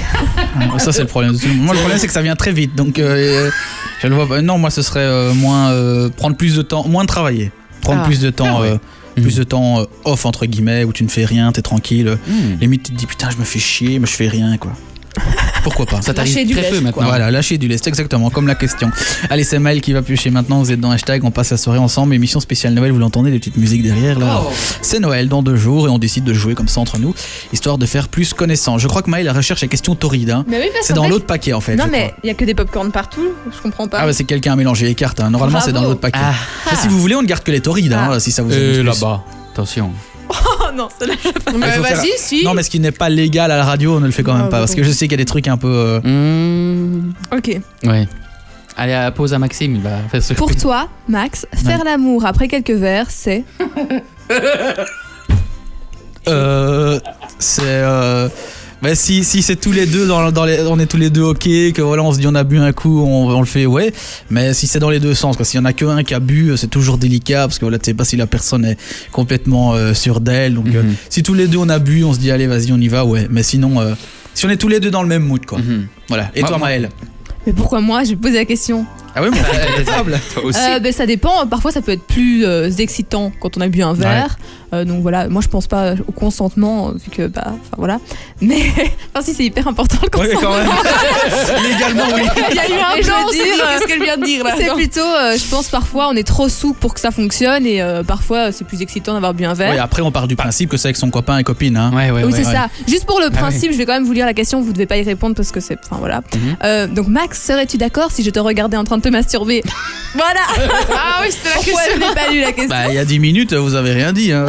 Ah, Ça, c'est le problème. de tout le monde. Moi, le problème, c'est que ça vient très vite. Donc, euh, je le vois pas. Non, moi, ce serait euh, moins. euh, prendre plus de temps. Moins de travailler. Prendre Ah. plus de temps. Ah ouais. euh, Plus de temps euh, off, entre guillemets, où tu ne fais rien, t'es tranquille. Hmm. Limite, tu te dis, putain, je me fais chier, mais je fais rien, quoi. Pourquoi pas? Ça Lâcher t'arrive du très lest, peu quoi. maintenant. Voilà, lâcher du lest, exactement, comme la question. Allez, c'est Maël qui va piocher maintenant. Vous êtes dans hashtag, on passe la soirée ensemble. Émission spéciale Noël, vous l'entendez, des petites musiques derrière là. Oh. C'est Noël dans deux jours et on décide de jouer comme ça entre nous, histoire de faire plus connaissance. Je crois que Maël recherche la question torride. hein. Mais oui, parce C'est dans fait- l'autre paquet en fait. Non, mais il y a que des popcorn partout. Je comprends pas. Ah, bah, c'est quelqu'un a mélangé les cartes. hein. Normalement, c'est dans l'autre paquet. Ah. Mais si vous voulez, on ne garde que les torrides, hein, si ça vous plus. là-bas, attention. Oh non, c'est là. Mais faut vas-y, si. Non, mais ce qui n'est pas légal à la radio, on ne le fait quand même Ah, pas. Parce que je sais qu'il y a des trucs un peu. euh, Hmm. Ok. Ouais. Allez, à pause à Maxime, il va faire ce Pour toi, Max, faire l'amour après quelques verres, c'est. Euh, c'est euh, bah, si, si c'est tous les deux dans, dans les, on est tous les deux ok que voilà on se dit on a bu un coup on, on le fait ouais mais si c'est dans les deux sens quoi s'il y en a que un qui a bu c'est toujours délicat parce que voilà tu sais pas si la personne est complètement euh, sûre d'elle donc euh, Mhm. si tous les deux on a bu on se dit allez vas-y on y va ouais mais sinon euh, si on est tous les deux dans le même mood quoi Mhm. voilà et Moi- toi moi- Maël Mais pourquoi moi? J'ai posé la question. ah ouais mais on fait Toi aussi. Euh, ben, ça dépend. Parfois, ça peut être plus euh, excitant quand on a bu un verre. Euh, donc voilà, moi je pense pas au consentement, euh, vu que bah, enfin voilà. Mais enfin si c'est hyper important le ouais consentement. quand même légalement oui Il y a eu un qu'est-ce qu'elle vient de dire là C'est plutôt, euh, je pense parfois on est trop souple pour que ça fonctionne et euh, parfois c'est plus excitant d'avoir bu un verre. Ouais, après on part du principe que c'est avec son copain et copine hein. Ouais, ouais, oui, ouais. c'est ça. Juste pour le Ah principe, je vais quand même vous lire la question. Vous devez pas y répondre parce que c'est. Enfin voilà. Mhm. Euh, donc Max, serais-tu d'accord si je te regardais en train de te masturber? Voilà. Ah oui, c'était la Pourquoi question. je n'ai pas lu la question? Bah, il y a 10 minutes, vous avez rien dit. Hein.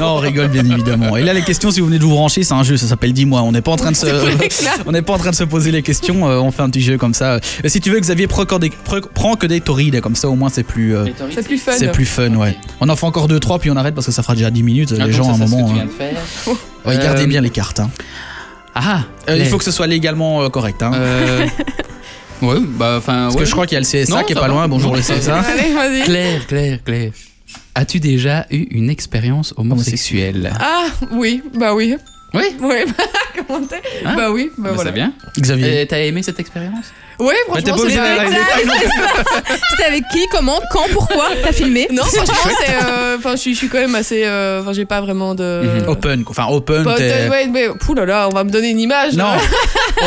Non, on rigole bien évidemment. Et là, les questions, si vous venez de vous brancher, c'est un jeu, ça s'appelle Dis-moi. On n'est pas en train de se, on n'est pas en train de se poser les questions. euh, on fait un petit jeu comme ça. Et si tu veux, Xavier, prends encore des- pre- prends que des torrides, comme ça, au moins, c'est plus, euh, C'est plus fun. c'est plus fun, ouais. On en fait encore 2-3 puis on arrête parce que ça fera déjà 10 minutes. Ah, les donc gens, ça, à un que moment, hein. faire. Ouais, gardez Euh, bien les cartes. hein. Ah, Euh, il faut que ce soit légalement euh, correct. Hein. Euh, ouais, bah, enfin. parce ouais. que je crois qu'il y a le CSA Non, qui est pas va. loin. Bonjour le. CSA. Allez, vas-y. Claire, Claire, Claire. As-tu déjà eu une expérience homosexuelle? Ah oui, bah oui. Oui? Oui, bah comment t'es? Hein? Bah oui, bah Bah, voilà. C'est bien. Xavier. Et T'as aimé cette expérience? Oui, Mais t'es franchement, les détails. C'était avec qui Comment Quand Pourquoi? T'as filmé? Non, franchement, c'est. euh, Enfin, je suis- je suis quand même assez. euh, Enfin, j'ai pas vraiment de. Mhm. Open, quoi. enfin open. Bah, ouais, mais. Pouh là là, on va me donner une image. Non, là.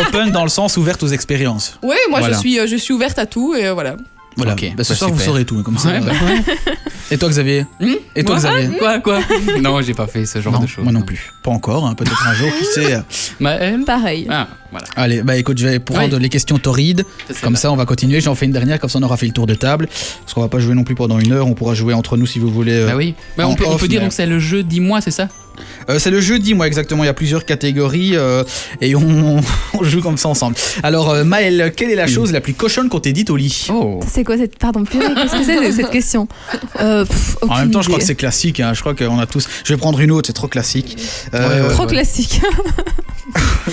open dans le sens ouverte aux expériences. Oui, moi Voilà. je suis, euh, je suis ouverte à tout et euh, voilà. Voilà. Ok, Bah, ce bah, soir, vous saurez tout, comme ça. Ouais, bah, Et toi, Xavier Hmm Et toi, Moi Xavier Quoi, quoi Non, j'ai pas fait ce genre Non, de choses. moi non plus. Pas encore, hein, peut-être un jour, qui sait. Maëlle Pareil. Ah, voilà. Allez, bah écoute, je vais prendre Oui. les questions torrides. Comme ça, on va continuer. J'en fais une dernière, comme ça, on aura fait le tour de table. Parce qu'on va pas jouer non plus pendant une heure. On pourra jouer entre nous si vous voulez. euh. Bah oui. Bah, on peut, on off, peut dire mais- donc c'est le jeu dis-moi, c'est ça Euh, c'est le jeudi, moi, exactement. Il y a plusieurs catégories euh, et on, on joue comme ça ensemble. Alors, euh, Maël, quelle est la chose la plus cochonne qu'on t'ait dite au lit Oh. C'est quoi cette. Pardon, purée, qu'est-ce que c'est cette question euh, pff, En même temps, je crois que c'est classique. hein. Je crois qu'on a tous. Je vais prendre une autre, c'est trop classique. Euh, Ouais, idée. ouais. Trop classique.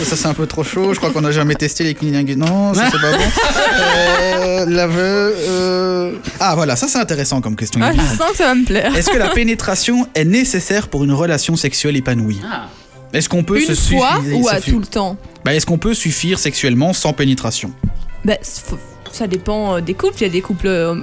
Ça c'est un peu trop chaud, je crois qu'on n'a jamais testé les cleaning Non, ça c'est pas bon. Euh, laveux, euh, Ah voilà, ça c'est intéressant comme question. Ah, je sens que ça va me plaire. Est-ce que la pénétration est nécessaire pour une relation sexuelle? Épanouie Ah. Est-ce qu'on peut Une se fois suffire ou à tout le temps Bah, Est-ce qu'on peut suffire sexuellement sans pénétration Bah, ça dépend euh, des couples. Il y a des couples euh,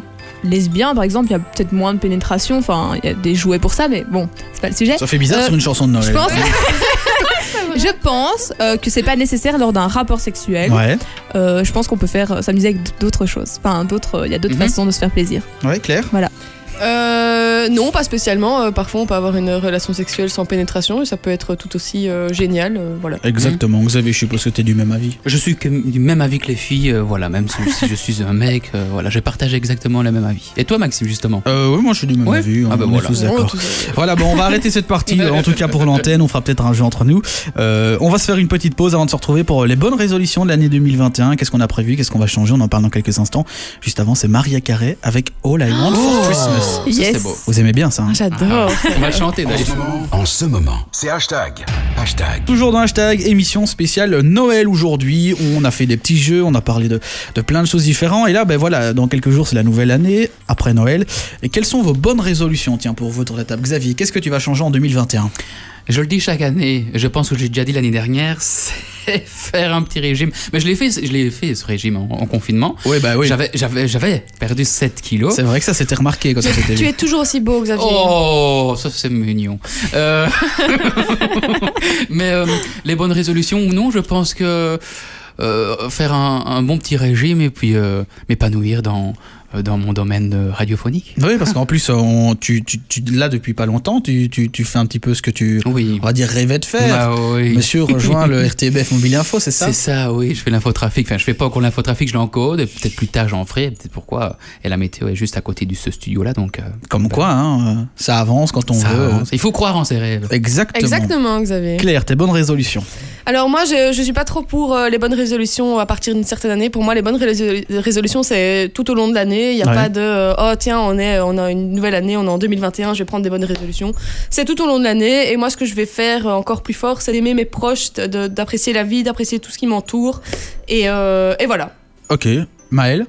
lesbiens, par exemple, il y a peut-être moins de pénétration. Enfin, il y a des jouets pour ça, mais bon, c'est pas le sujet. Ça fait bizarre Euh, sur une chanson de Noël. Je pense, je pense euh, que c'est pas nécessaire lors d'un rapport sexuel. Ouais, Euh, je pense qu'on peut faire s'amuser avec d'autres choses. Enfin, d'autres. Il y a d'autres Mhm. façons de se faire plaisir. ouais, Claire Euh, non, pas spécialement. Euh, parfois, on peut avoir une relation sexuelle sans pénétration et ça peut être tout aussi euh, génial. euh, voilà. Exactement, vous avez, je suppose que t'es du même avis. Je suis que- du même avis que les filles, euh, voilà, même si, je suis un mec, euh, voilà, je partage exactement le même avis. Et toi, Maxime, justement? Euh, oui, moi je suis du même Ouais. avis, on, Ah bah on est voilà. tous Oh, d'accord. Voilà, bon, on va arrêter cette partie, en tout cas pour l'antenne. On fera peut-être un jeu entre nous. Euh, on va se faire une petite pause avant de se retrouver pour les bonnes résolutions de l'année 2021. Qu'est-ce qu'on a prévu? Qu'est-ce qu'on va changer? On en parle dans quelques instants. Juste avant, c'est Maria Carré avec All I Want for Christmas. Ça, Yes. c'est beau. Vous aimez bien ça hein Ah, J'adore. On va chanter En d'ailleurs. ce moment, en ce moment, c'est hashtag. Hashtag. Toujours dans hashtag émission spéciale Noël aujourd'hui. On a fait des petits jeux, on a parlé de, de plein de choses différentes. Et là, ben voilà, dans quelques jours, c'est la nouvelle année, après Noël. Et quelles sont vos bonnes résolutions, tiens, pour la table? Xavier, qu'est-ce que tu vas changer en 2021 Je le dis chaque année, je pense que j'ai déjà dit l'année dernière, c'est faire un petit régime. Mais je l'ai fait, je l'ai fait ce régime en, en confinement. Oui, bah oui. J'avais, j'avais, j'avais perdu 7 kilos. C'est vrai que ça s'était remarqué quand ça s'était Tu vu. es toujours aussi beau, Xavier. Oh, ça c'est mignon. Euh, Mais euh, les bonnes résolutions ou non, je pense que euh, faire un, un bon petit régime et puis euh, m'épanouir dans, dans mon domaine euh, radiophonique. Oui, parce qu'en plus, on, tu, tu, tu, là, depuis pas longtemps, tu, tu, tu fais un petit peu ce que tu, Oui. on va dire, rêvais de faire. Bah oui. Monsieur rejoint le RTBF Mobile Info, c'est ça? C'est ça, oui, je fais l'infotrafic. Enfin, je fais pas encore l'infotrafic, je l'encode. et Peut-être plus tard, j'en ferai. Peut-être pourquoi. Et la météo est juste à côté de ce studio-là, donc. euh, Comme quoi, hein, euh, ça avance quand on ça veut. avance. Il faut croire en ses rêves. Exactement. Exactement, Xavier. Claire, tes bonnes résolutions. Alors moi, je, je suis pas trop pour euh, les bonnes résolutions à partir d'une certaine année. Pour moi, les bonnes résolu- résolutions, c'est tout au long de l'année. Il n'y a Ouais. pas de euh, oh tiens, on est, on a une nouvelle année, on est en 2021, je vais prendre des bonnes résolutions. C'est tout au long de l'année. Et moi, ce que je vais faire euh, encore plus fort, c'est d'aimer mes proches, d'apprécier la vie, d'apprécier tout ce qui m'entoure. Et, euh, et voilà. Ok. Maëlle?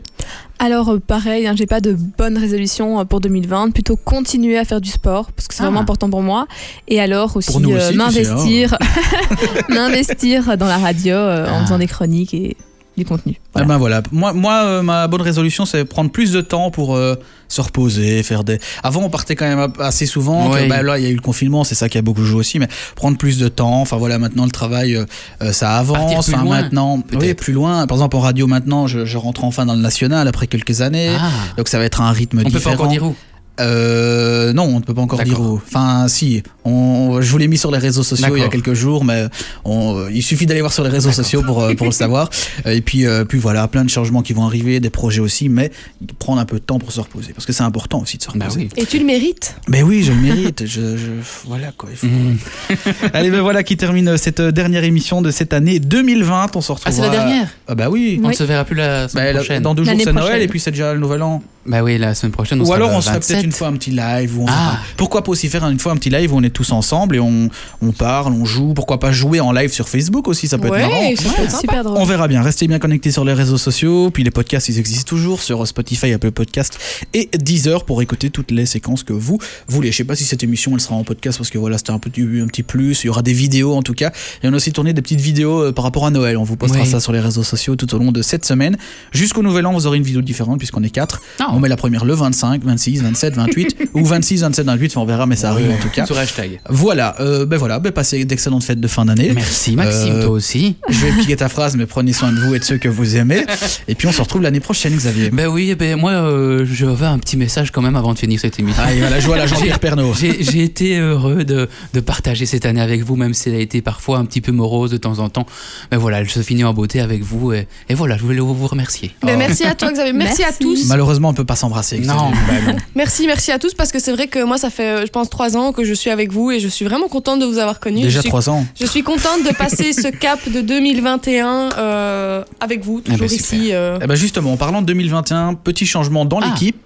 Alors pareil, hein, j'ai pas de bonne résolution pour 2020, plutôt continuer à faire du sport parce que c'est vraiment Ah. important pour moi. Et alors aussi, euh, hein. m'investir, m'investir dans la radio euh, en Ah. faisant des chroniques et du contenu. Voilà. ben voilà. Moi, moi euh, ma bonne résolution, c'est prendre plus de temps pour euh, se reposer, faire des. Avant, on partait quand même assez souvent. que, bah, là, il y a eu le confinement, c'est ça qui a beaucoup joué aussi. Mais prendre plus de temps. Enfin voilà, maintenant le travail, euh, ça avance. Enfin loin, maintenant, peut-être. oui, plus loin. Par exemple, en radio maintenant, je, je rentre enfin dans le national après quelques années. Ah, Donc ça va être un rythme on peut différent. pas encore dire où? Euh, non, on ne peut pas encore dire où. Enfin, si. On, je vous l'ai mis sur les réseaux sociaux il y a quelques jours, mais on, il suffit d'aller voir sur les réseaux sociaux pour, euh, pour le savoir. Euh, Et puis, euh, puis voilà, plein de changements qui vont arriver, des projets aussi, mais prendre un peu de temps pour se reposer, parce que c'est important aussi de se reposer. Bah oui. Et tu le mérites. Mais oui, je le mérite. je, je- voilà quoi. il faut- Mhm. Allez, ben voilà qui termine cette dernière émission de cette année 2020. On se retrouve. Ah, c'est la dernière Ah bah oui. On Oui. ne se verra plus la semaine Bah, la- prochaine. dans deux jours c'est Noël prochaine. et puis c'est déjà le Nouvel An. Bah oui, la semaine prochaine, on Ou sera alors on se ferait peut-être 27. une fois un petit live où on Ah. Pourquoi pas aussi faire une fois un petit live où on est tous ensemble et on, on parle, on joue. Pourquoi pas jouer en live sur Facebook aussi, ça peut Ouais, être marrant. ça peut être sympa. Super drôle. On verra bien. Restez bien connectés sur les réseaux sociaux. Puis les podcasts, ils existent toujours sur Spotify, Apple Podcast et Deezer pour écouter toutes les séquences que vous voulez. Je sais pas si cette émission elle sera en podcast parce que voilà, c'était un petit, un petit plus. Il y aura des vidéos en tout cas. Et on a aussi tourné des petites vidéos euh, par rapport à Noël. On vous postera Oui. ça sur les réseaux sociaux tout au long de cette semaine. Jusqu'au nouvel an, vous aurez une vidéo différente puisqu'on est quatre. Ah. On met la première le 25, 26, 27, 28 ou 26, 27, 28. On verra, mais ça arrive en tout cas. Sur hashtag. Voilà. euh, ben voilà. Ben passez d'excellentes fêtes de fin d'année. Merci Maxime, Euh, toi aussi. Je vais piquer ta phrase, mais prenez soin de vous et de ceux que vous aimez. Et puis on se retrouve l'année prochaine, Xavier. Ben oui, ben moi, euh, je veux un petit message quand même avant de finir cette émission. Ah, il va la jouer à la Jean-Pierre Pernaut. J'ai j'ai été heureux de, de partager cette année avec vous, même si elle a été parfois un petit peu morose de temps en temps. Mais voilà, elle se finit en beauté avec vous. Et, et voilà, je voulais vous remercier. Ben, Merci à toi, Xavier. Merci, à tous. Malheureusement, on peut pas s'embrasser. Non, ben non. Merci, merci à tous parce que c'est vrai que moi, ça fait, je pense, trois ans que je suis avec vous et je suis vraiment contente de vous avoir connus. Déjà trois ans. je suis contente de passer ce cap de 2021 euh, avec vous, Ah toujours bah, super. ici. euh. Eh ben justement, en parlant de 2021, petit changement dans Ah. l'équipe.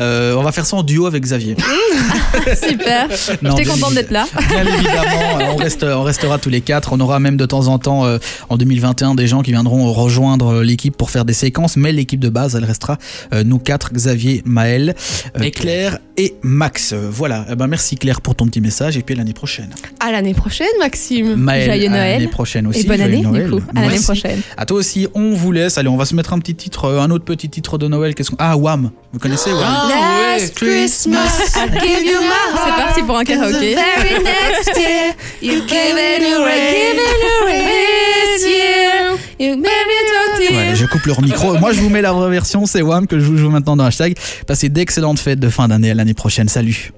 Euh, on va faire ça en duo avec Xavier. Super. Non, J'étais contente d'être là. Bien évidemment, euh, on, reste, on restera tous les quatre. On aura même de temps en temps, en 2021, des gens qui viendront rejoindre l'équipe pour faire des séquences. Mais l'équipe de base, elle restera nous quatre, Xavier, Maël, Claire et Max. Voilà. Eh ben, merci Claire pour ton petit message et puis à l'année prochaine. À l'année prochaine, Maxime. Maël, Joyeux à Noël. l'année prochaine aussi. Et bonne année, Noël. du coup. À l'année prochaine. À toi aussi, on vous laisse. Allez, on va se mettre un petit titre, euh, un autre petit titre de Noël. Qu'est-ce qu'on... Ah, Wham Vous connaissez Wham? Ouais. Last Christmas, I gave you my C'est parti pour un And the karaoké. very next year, you gave it away. This year, you made me talk to Ouais, you. je coupe leur micro. Moi, je vous mets la vraie version. C'est Wham que je vous joue maintenant dans hashtag. Passez d'excellentes fêtes de fin d'année à l'année prochaine. Salut